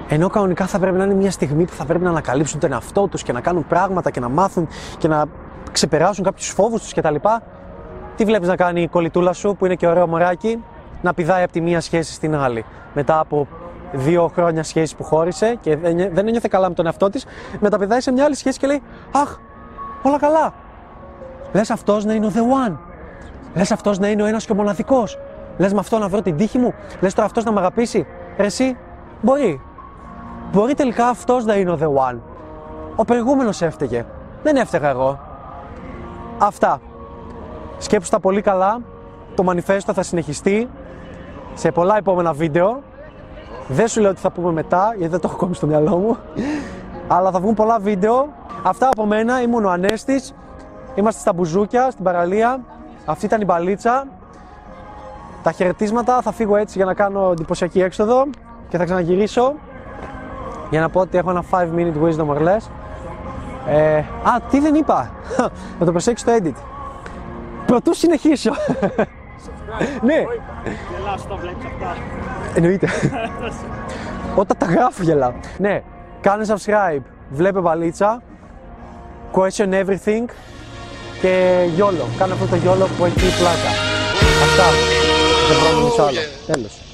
ενώ κανονικά θα πρέπει να είναι μια στιγμή που θα πρέπει να ανακαλύψουν τον εαυτό τους και να κάνουν πράγματα και να μάθουν και να ξεπεράσουν κάποιους φόβους τους κτλ. Τι βλέπεις να κάνει η κολλητούλα σου που είναι και ωραίο μωράκι, να πηδάει από τη μία σχέση στην άλλη. Μετά από δύο χρόνια σχέση που χώρισε και δεν ένιωθε καλά με τον εαυτό της, μεταπηδάει σε μια άλλη σχέση και λέει Αχ, όλα καλά. Λες αυτός να είναι ο The One. Λες αυτός να είναι ο ένας και ο μοναδικός. Λες με αυτό να βρω την τύχη μου. Λες τώρα αυτός να με αγαπήσει. Ρε, εσύ μπορεί. Μπορεί τελικά αυτός να είναι ο The One. Ο προηγούμενος έφταιγε. Δεν έφταιγα εγώ. Αυτά. Σκέψου τα πολύ καλά. Το μανιφέστο θα συνεχιστεί σε πολλά επόμενα βίντεο. Δεν σου λέω τι θα πούμε μετά, γιατί δεν το έχω ακόμη στο μυαλό μου. Αλλά θα βγουν πολλά βίντεο. Αυτά από μένα. Ήμουν ο Ανέστης. Είμαστε στα μπουζούκια, στην παραλία. Αυτή ήταν η μπαλίτσα. Τα χαιρετίσματα θα φύγω έτσι για να κάνω εντυπωσιακή έξοδο και θα ξαναγυρίσω για να πω ότι έχω ένα 5 minute wisdom or less. Ε, α, τι δεν είπα. να το προσέξεις το edit. Πρωτού συνεχίσω. ναι, Γελάς όταν βλέπεις αυτά. εννοείται. Όταν τα γράφω γελάω. Ναι, κάνε subscribe, βλέπε μπαλίτσα, question everything και YOLO. Κάνε αυτό το YOLO που έχει πλάκα. Αυτά. Δεν βρω άλλο. Τέλος.